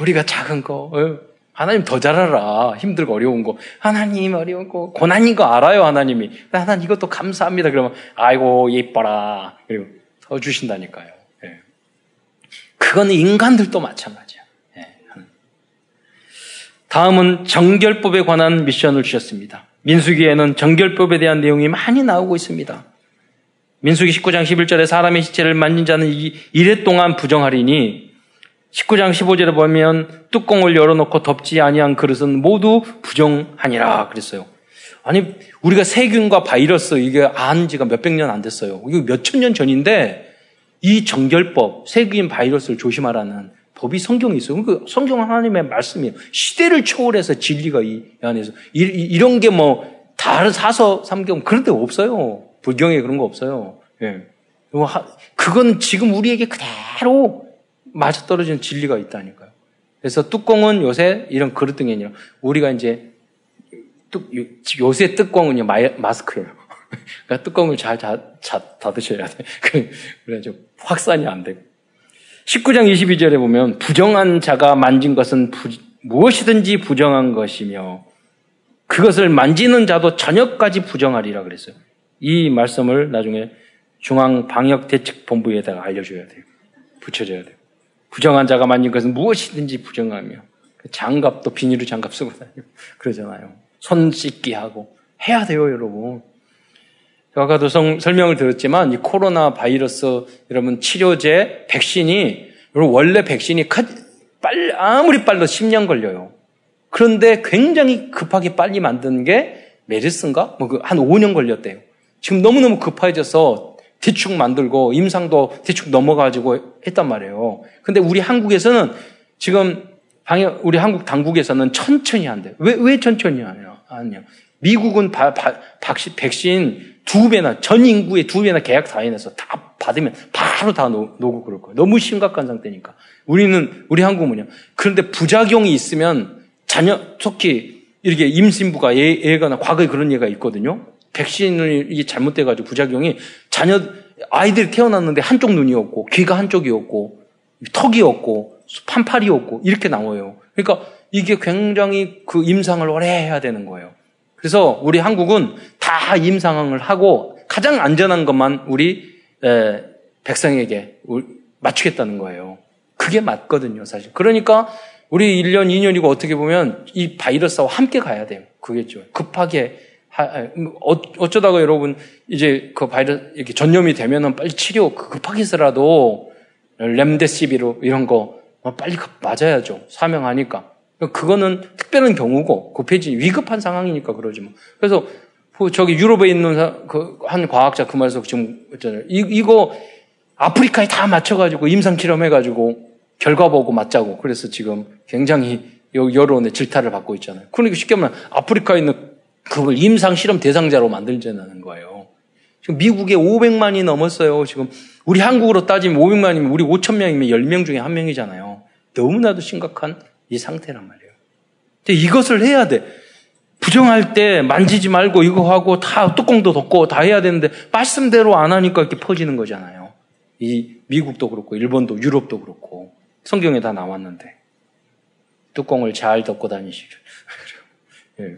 우리가 작은 거, 어? 하나님 더잘 알아. 힘들고 어려운 거. 하나님 어려운 거, 고난인 거 알아요, 하나님이. 하나님 이것도 감사합니다. 그러면, 아이고, 예뻐라. 그리고 더 주신다니까요. 예. 그거는 인간들도 마찬가지야. 예. 다음은 정결법에 관한 미션을 주셨습니다. 민수기에는 정결법에 대한 내용이 많이 나오고 있습니다. 민수기 19장 11절에 사람의 시체를 만진 자는 이래 동안 부정하리니 19장 15절에 보면 뚜껑을 열어놓고 덮지 아니한 그릇은 모두 부정하니라 그랬어요. 아니 우리가 세균과 바이러스 이게 안 지가 몇백 년 안 됐어요. 이거 몇천 년 전인데 이 정결법 세균 바이러스를 조심하라는 법이 성경에 있어요. 그 성경 하나님의 말씀이에요. 시대를 초월해서 진리가 이 안에서 이, 런 게 뭐 다른 사서 삼경 그런 데 없어요. 불경에 그런 거 없어요. 예. 그건 지금 우리에게 그대로 맞아떨어지는 진리가 있다니까요. 그래서 뚜껑은 요새 이런 그릇 등이 아니라 우리가 이제 뚜, 요새 뚜껑은요 마스크예요. 그러니까 뚜껑을 잘 닫, 닫으셔야 돼. 그래가지고 확산이 안 되고. 19장 22절에 보면 부정한 자가 만진 것은 부, 무엇이든지 부정한 것이며 그것을 만지는 자도 저녁까지 부정하리라 그랬어요. 이 말씀을 나중에 중앙 방역 대책 본부에다가 알려줘야 돼요. 붙여줘야 돼요. 부정한 자가 만진 것은 무엇이든지 부정하며 장갑도 비닐로 장갑 쓰고 다니고 그러잖아요. 손 씻기 하고 해야 돼요, 여러분. 아까도 성, 설명을 들었지만 이 코로나 바이러스 여러분 치료제 백신이 여러분 원래 백신이 빨리 아무리 빨라도 10년 걸려요. 그런데 굉장히 급하게 빨리 만든 게 메르스인가? 뭐한 그 5년 걸렸대요. 지금 너무너무 급해져서 대충 만들고 임상도 대충 넘어가지고 했단 말이에요. 근데 우리 한국에서는 지금 방역, 우리 한국 당국에서는 천천히 한대. 왜, 왜 천천히 하냐? 아니요. 미국은 바, 바, 박시, 백신 두 배나, 전 인구의 두 배나 계약 사인해서 다 받으면 바로 다 놓, 고 그럴 거예요. 너무 심각한 상태니까. 우리는, 우리 한국은요. 그런데 부작용이 있으면 자녀, 특히 이렇게 임신부가 애, 애가 과거에 그런 예가 있거든요. 백신을 이게 잘못돼가지고 부작용이 자녀 아이들이 태어났는데 한쪽 눈이 없고 귀가 한쪽이 없고 턱이 없고 판팔이 없고 이렇게 나와요. 그러니까 이게 굉장히 그 임상을 오래 해야 되는 거예요. 그래서 우리 한국은 다 임상을 하고 가장 안전한 것만 우리 에, 백성에게 맞추겠다는 거예요. 그게 맞거든요, 사실. 그러니까 우리 1년, 2년이고 어떻게 보면 이 바이러스와 함께 가야 돼요. 그게죠. 급하게 뭐, 어, 어쩌다가 여러분 이제 그 바이러스 이렇게 전염이 되면은 빨리 치료 그 급하게서라도 렘데시비로 이런 거뭐 빨리 맞아야죠. 사명하니까. 그거는 특별한 경우고 급해진 위급한 상황이니까 그러지 뭐. 그래서 그 저기 유럽에 있는 그 한 과학자 그 말에서 지금 있잖아요. 이, 이거 아프리카에 다 맞춰가지고 임상 실험해가지고 결과 보고 맞자고. 그래서 지금 굉장히 여론의 질타를 받고 있잖아요. 그러니까 쉽게 말하면 아프리카에 있는 그걸 임상 실험 대상자로 만들자는 거예요. 지금 미국에 500만이 넘었어요. 지금 우리 한국으로 따지면 500만이면 우리 5천 명이면 10명 중에 한 명이잖아요. 너무나도 심각한 이 상태란 말이에요. 근데 이것을 해야 돼. 부정할 때 만지지 말고 이거 하고 다 뚜껑도 덮고 다 해야 되는데 말씀대로 안 하니까 이렇게 퍼지는 거잖아요. 이 미국도 그렇고 일본도 유럽도 그렇고 성경에 다 나왔는데 뚜껑을 잘 덮고 다니시죠. 예,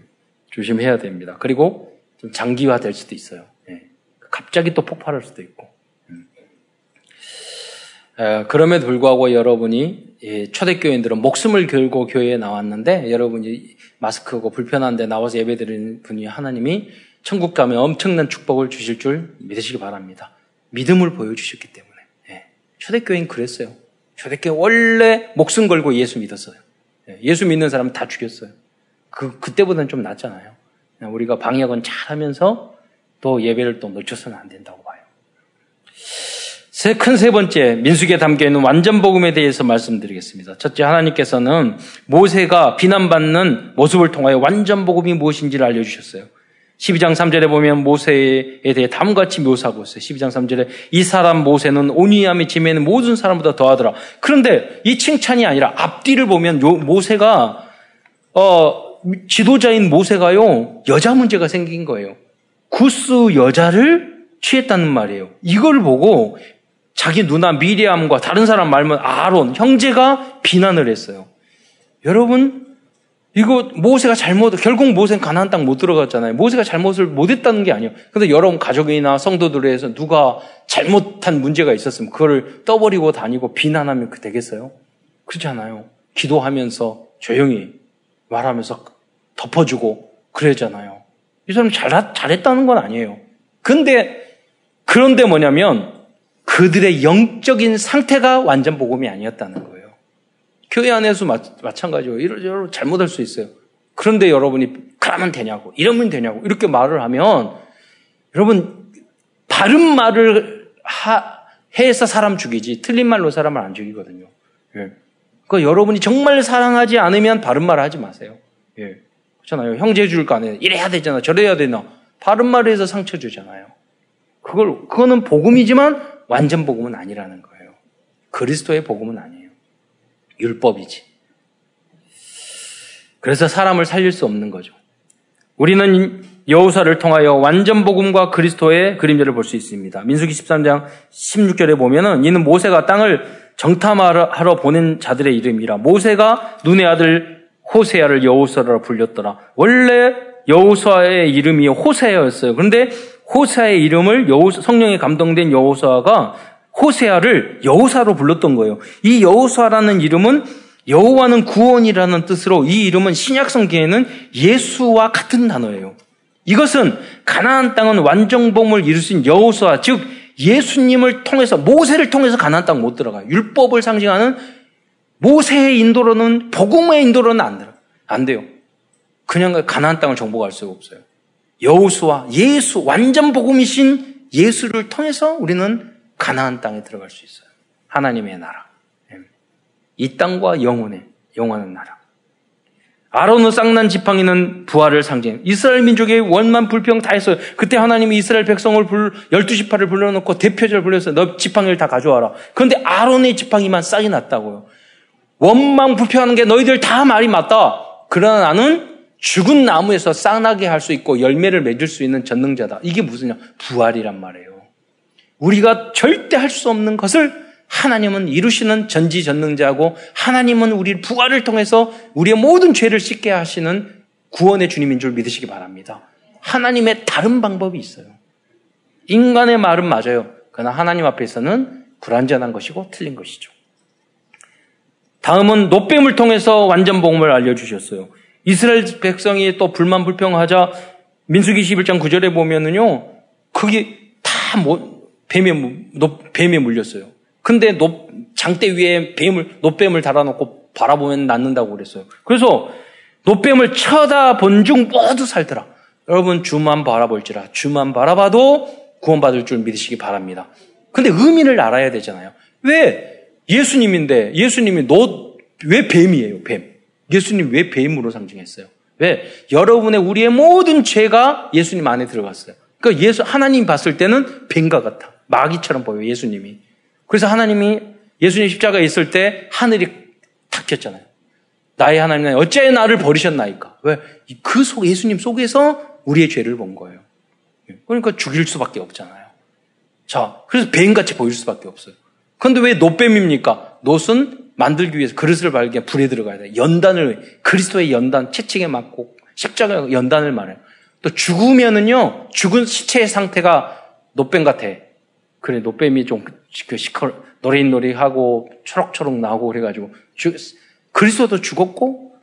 조심해야 됩니다. 그리고 좀 장기화 될 수도 있어요. 예, 갑자기 또 폭발할 수도 있고. 음. 에, 그럼에도 불구하고 여러분이 예, 초대교인들은 목숨을 걸고 교회에 나왔는데 여러분이 마스크고 불편한데 나와서 예배드리는 분이 하나님이 천국 가면 엄청난 축복을 주실 줄 믿으시기 바랍니다. 믿음을 보여주셨기 때문에. 예, 초대교인 그랬어요. 초대교회 원래 목숨 걸고 예수 믿었어요. 예, 예수 믿는 사람은 다 죽였어요. 그, 그때보다는 좀 낫잖아요. 우리가 방역은 잘 하면서 또 예배를 또 놓쳐서는 안 된다고 봐요. 세, 큰 세 번째, 민숙에 담겨 있는 완전 복음에 대해서 말씀드리겠습니다. 첫째, 하나님께서는 모세가 비난받는 모습을 통하여 완전 복음이 무엇인지를 알려 주셨어요. 12장 3절에 보면 모세에 대해 다음같이 묘사하고 있어요. 12장 3절에 이 사람 모세는 온유함이 지매는 모든 사람보다 더하더라. 그런데 이 칭찬이 아니라 앞뒤를 보면 모세가 어, 지도자인 모세가요 여자 문제가 생긴 거예요. 구스 여자를 취했다는 말이에요. 이걸 보고 자기 누나 미리암과 다른 사람 말면 아론 형제가 비난을 했어요. 여러분 이거 모세가 잘못 결국 모세는 가나안 땅 못 들어갔잖아요. 모세가 잘못을 못했다는 게 아니에요. 근데 여러분 가족이나 성도들에서 누가 잘못한 문제가 있었으면 그거를 떠버리고 다니고 비난하면 그 되겠어요? 그렇지 않아요. 기도하면서 조용히 말하면서 덮어주고 그러잖아요. 이 사람 잘, 잘했다는 건 아니에요. 근데 그런데 뭐냐면 그들의 영적인 상태가 완전 복음이 아니었다는 거예요. 교회 안에서 마, 찬가지로 이러저러 잘못할 수 있어요. 그런데 여러분이 그러면 되냐고 이러면 되냐고 이렇게 말을 하면 여러분 바른 말을 하, 해서 사람 죽이지 틀린 말로 사람을 안 죽이거든요. 예. 그러니까 여러분이 정말 사랑하지 않으면 바른 말 하지 마세요. 예. 그렇잖아요. 형제 줄 거 아니에요. 이래야 되잖아. 저래야 되나. 바른 말을 해서 상처 주잖아요. 그걸 그거는 복음이지만 완전 복음은 아니라는 거예요. 그리스도의 복음은 아니에요. 율법이지. 그래서 사람을 살릴 수 없는 거죠. 우리는 여우사를 통하여 완전 복음과 그리스도의 그림자를 볼 수 있습니다. 민수기 13장 16절에 보면은 이는 모세가 땅을 정탐하러 보낸 자들의 이름이라 모세가 눈의 아들 호세아를 여우사라 불렸더라. 원래 여우사의 이름이 호세아였어요. 그런데 호세아의 이름을 여우 성령에 감동된 여우사가 호세아를 여호사로 불렀던 거예요. 이 여호사라는 이름은 여호와는 구원이라는 뜻으로 이 이름은 신약 성경에는 예수와 같은 단어예요. 이것은 가나안 땅은 완전범을 이루신 여호수아 즉 예수님을 통해서 모세를 통해서 가나안 땅 못 들어가요. 율법을 상징하는 모세의 인도로는 복음의 인도로는 안 들어 안 돼요. 그냥 가나안 땅을 정복할 수가 없어요. 여호수아 예수 완전 복음이신 예수를 통해서 우리는 가나안 땅에 들어갈 수 있어요. 하나님의 나라. 예. 이 땅과 영혼의 영원한 나라. 아론의 쌍난 지팡이는 부활을 상징. 이스라엘 민족의 원만 불평 다 했어요. 그때 하나님이 이스라엘 백성을 불, 12지파를 불러놓고 대표절 불러서 너 지팡이를 다 가져와라. 그런데 아론의 지팡이만 싹이 났다고요. 원망 불평하는 게 너희들 다 말이 맞다. 그러나 나는 죽은 나무에서 쌍나게 할 수 있고 열매를 맺을 수 있는 전능자다. 이게 무슨냐? 부활이란 말이에요. 우리가 절대 할 수 없는 것을 하나님은 이루시는 전지전능자고 하나님은 우리 부활을 통해서 우리의 모든 죄를 씻게 하시는 구원의 주님인 줄 믿으시기 바랍니다. 하나님의 다른 방법이 있어요. 인간의 말은 맞아요. 그러나 하나님 앞에서는 불완전한 것이고 틀린 것이죠. 다음은 노뱀을 통해서 완전 복음을 알려주셨어요. 이스라엘 백성이 또 불만 불평하자 민수기 11장 9절에 보면은요, 그게 다 뭐, 뱀에, 뱀에 물렸어요. 근데 높, 장대 위에 뱀을, 노뱀을 달아놓고 바라보면 낫는다고 그랬어요. 그래서 노뱀을 쳐다본 중 모두 살더라. 여러분, 주만 바라볼지라. 주만 바라봐도 구원받을 줄 믿으시기 바랍니다. 근데 의미를 알아야 되잖아요. 왜? 예수님인데 예수님이 너 왜 뱀이에요? 뱀. 예수님 왜 뱀으로 상징했어요? 왜? 여러분의 우리의 모든 죄가 예수님 안에 들어갔어요. 그러니까 예수 하나님 봤을 때는 뱀과 같아. 마귀처럼 보여요. 예수님이. 그래서 하나님이 예수님 십자가에 있을 때 하늘이 탁혔잖아요. 나의 하나님 어째 나를 버리셨나이까? 왜? 그 속, 예수님 속에서 우리의 죄를 본 거예요. 그러니까 죽일 수밖에 없잖아요. 자, 그래서 뱀같이 보일 수밖에 없어요. 그런데 왜 노뱀입니까? 노은 만들기 위해서 그릇을 발견 불에 들어가야 돼. 연단을, 그리스도의 연단, 채찍에 맞고 십자가 연단을 말해요. 또 죽으면은요, 죽은 시체의 상태가 노뱀 같아. 그래, 노뱀이 좀, 그 시컬, 노릇노릇하고 초록초록 나오고 그래가지고, 죽, 그리스도도 죽었고,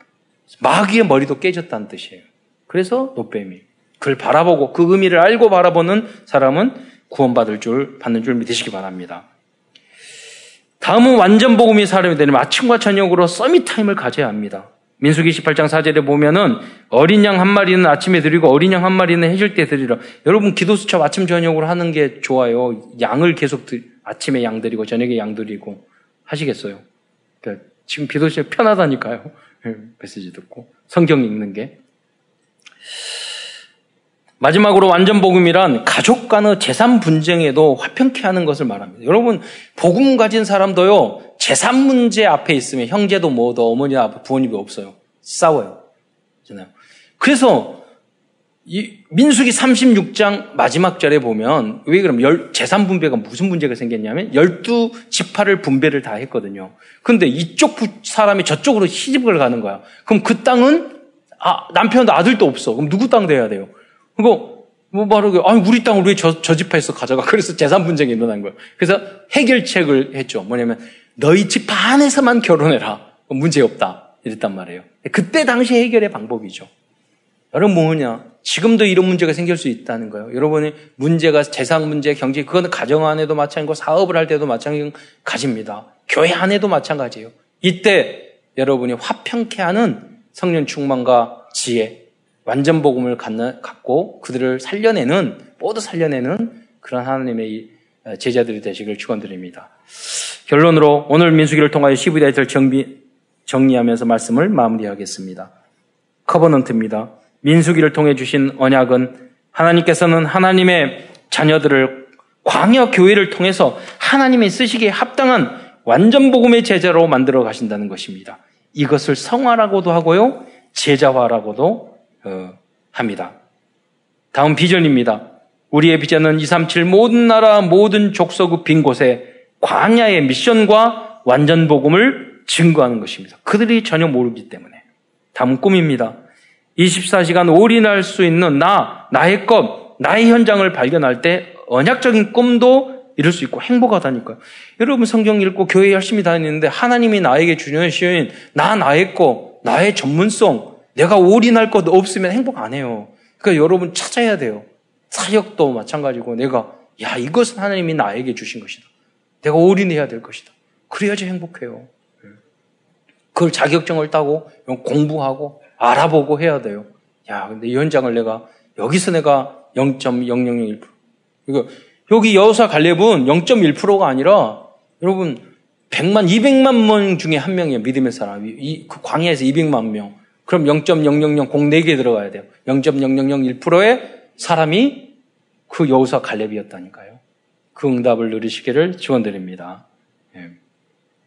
마귀의 머리도 깨졌다는 뜻이에요. 그래서 놋뱀이. 그걸 바라보고 그 의미를 알고 바라보는 사람은 구원받을 줄, 받는 줄 믿으시기 바랍니다. 다음은 완전 복음이 사람이 되는 아침과 저녁으로 summit time을 가져야 합니다. 민수기 18장 4절에 보면은 어린 양 한 마리는 아침에 드리고 어린 양 한 마리는 해질 때 드리라. 여러분 기도 수첩 아침 저녁으로 하는 게 좋아요. 양을 계속 드, 아침에 양 드리고 저녁에 양 드리고 하시겠어요? 그러니까 지금 기도 수첩 편하다니까요. 예, 메시지 듣고 성경 읽는 게. 마지막으로 완전 복음이란 가족 간의 재산 분쟁에도 화평케 하는 것을 말합니다. 여러분 복음 가진 사람도요 재산 문제 앞에 있으면 형제도 뭐도 어머니 아빠 부모님이 없어요. 싸워요. 그래서 이 민수기 36장 마지막 절에 보면 왜 그럼 열, 재산 분배가 무슨 문제가 생겼냐면 12지파를 분배를 다 했거든요. 근데 이쪽 사람이 저쪽으로 시집을 가는 거야. 그럼 그 땅은 아, 남편도 아들도 없어. 그럼 누구 땅 돼야 돼요? 그리고 뭐 바로 아니 우리 땅을 왜 저저 집화에서 가져가? 그래서 재산 분쟁이 일어난 거예요. 그래서 해결책을 했죠. 뭐냐면 너희 집 안에서만 결혼해라. 문제 없다. 이랬단 말이에요. 그때 당시 해결의 방법이죠. 여러분 뭐냐? 지금도 이런 문제가 생길 수 있다는 거예요. 여러분이 문제가 재산 문제, 경제, 그거는 가정 안에도 마찬가지고 사업을 할 때도 마찬가지입니다. 교회 안에도 마찬가지예요. 이때 여러분이 화평케 하는 성령 충만과 지혜, 완전 복음을 갖고 그들을 살려내는 모두 살려내는 그런 하나님의 제자들이 되시길 축원드립니다. 결론으로 오늘 민수기를 통하여 시부다이틀 정비 정리하면서 말씀을 마무리하겠습니다. 커버넌트입니다. 민수기를 통해 주신 언약은 하나님께서는 하나님의 자녀들을 광야 교회를 통해서 하나님의 쓰시기에 합당한 완전 복음의 제자로 만들어 가신다는 것입니다. 이것을 성화라고도 하고요, 제자화라고도 어, 합니다. 다음 비전입니다. 우리의 비전은 237 모든 나라 모든 족속의 빈 곳에 광야의 미션과 완전 복음을 증거하는 것입니다. 그들이 전혀 모르기 때문에. 다음 꿈입니다. 24시간 올인할 수 있는 나, 나의 것, 나의 현장을 발견할 때 언약적인 꿈도 이룰 수 있고 행복하다니까요. 여러분 성경 읽고 교회 열심히 다니는데 하나님이 나에게 주시는 나 나의 것, 나의 전문성, 내가 올인할 것 없으면 행복 안 해요. 그러니까 여러분 찾아야 돼요. 사역도 마찬가지고 내가 야 이것은 하나님이 나에게 주신 것이다. 내가 올인해야 될 것이다. 그래야지 행복해요. 그걸 자격증을 따고 공부하고 알아보고 해야 돼요. 야 근데 이 현장을 내가 여기서 내가 0.0001% 이거 여기 여사 갈렙은 0.1%가 아니라 여러분 100만 200만 명 중에 한 명이에요. 믿음의 사람. 이, 그 광야에서 200만 명. 그럼 0.000공 4개 들어가야 돼요. 0.0001%의 사람이 그 여우사 갈렙이었다니까요. 그 응답을 누리시기를 지원드립니다. 예.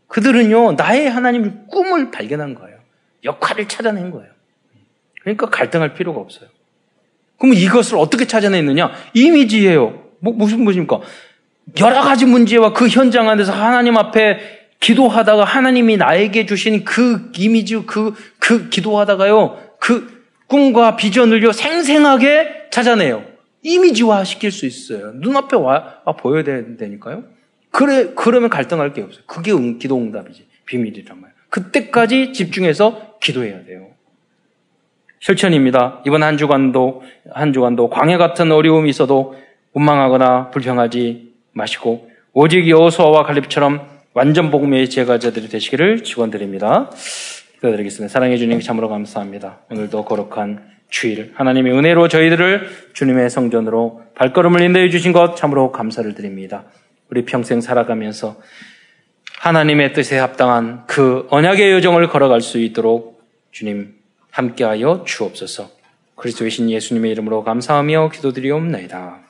그들은요, 나의 하나님의 꿈을 발견한 거예요. 역할을 찾아낸 거예요. 그러니까 갈등할 필요가 없어요. 그럼 이것을 어떻게 찾아냈느냐? 이미지예요. 뭐, 무슨 무엇입니까? 여러 가지 문제와 그 현장 안에서 하나님 앞에 기도하다가 하나님이 나에게 주신 그 이미지, 그, 그 기도하다가요, 그 꿈과 비전을요, 생생하게 찾아내요. 이미지화 시킬 수 있어요. 눈앞에 와, 와 보여야 되니까요. 그래, 그러면 갈등할 게 없어요. 그게 응, 기도 응답이지. 비밀이란 말이에요. 그때까지 집중해서 기도해야 돼요. 실천입니다. 이번 한 주간도, 한 주간도 광해 같은 어려움이 있어도 원망하거나 불평하지 마시고, 오직 여호수아와 갈렙처럼 완전 복음의 제가자들이 되시기를 축원드립니다. 기도드리겠습니다. 사랑해 주님 참으로 감사합니다. 오늘도 거룩한 주일 하나님의 은혜로 저희들을 주님의 성전으로 발걸음을 인도해 주신 것 참으로 감사를 드립니다. 우리 평생 살아가면서 하나님의 뜻에 합당한 그 언약의 여정을 걸어갈 수 있도록 주님 함께하여 주옵소서. 그리스도의 신 예수님의 이름으로 감사하며 기도드리옵나이다.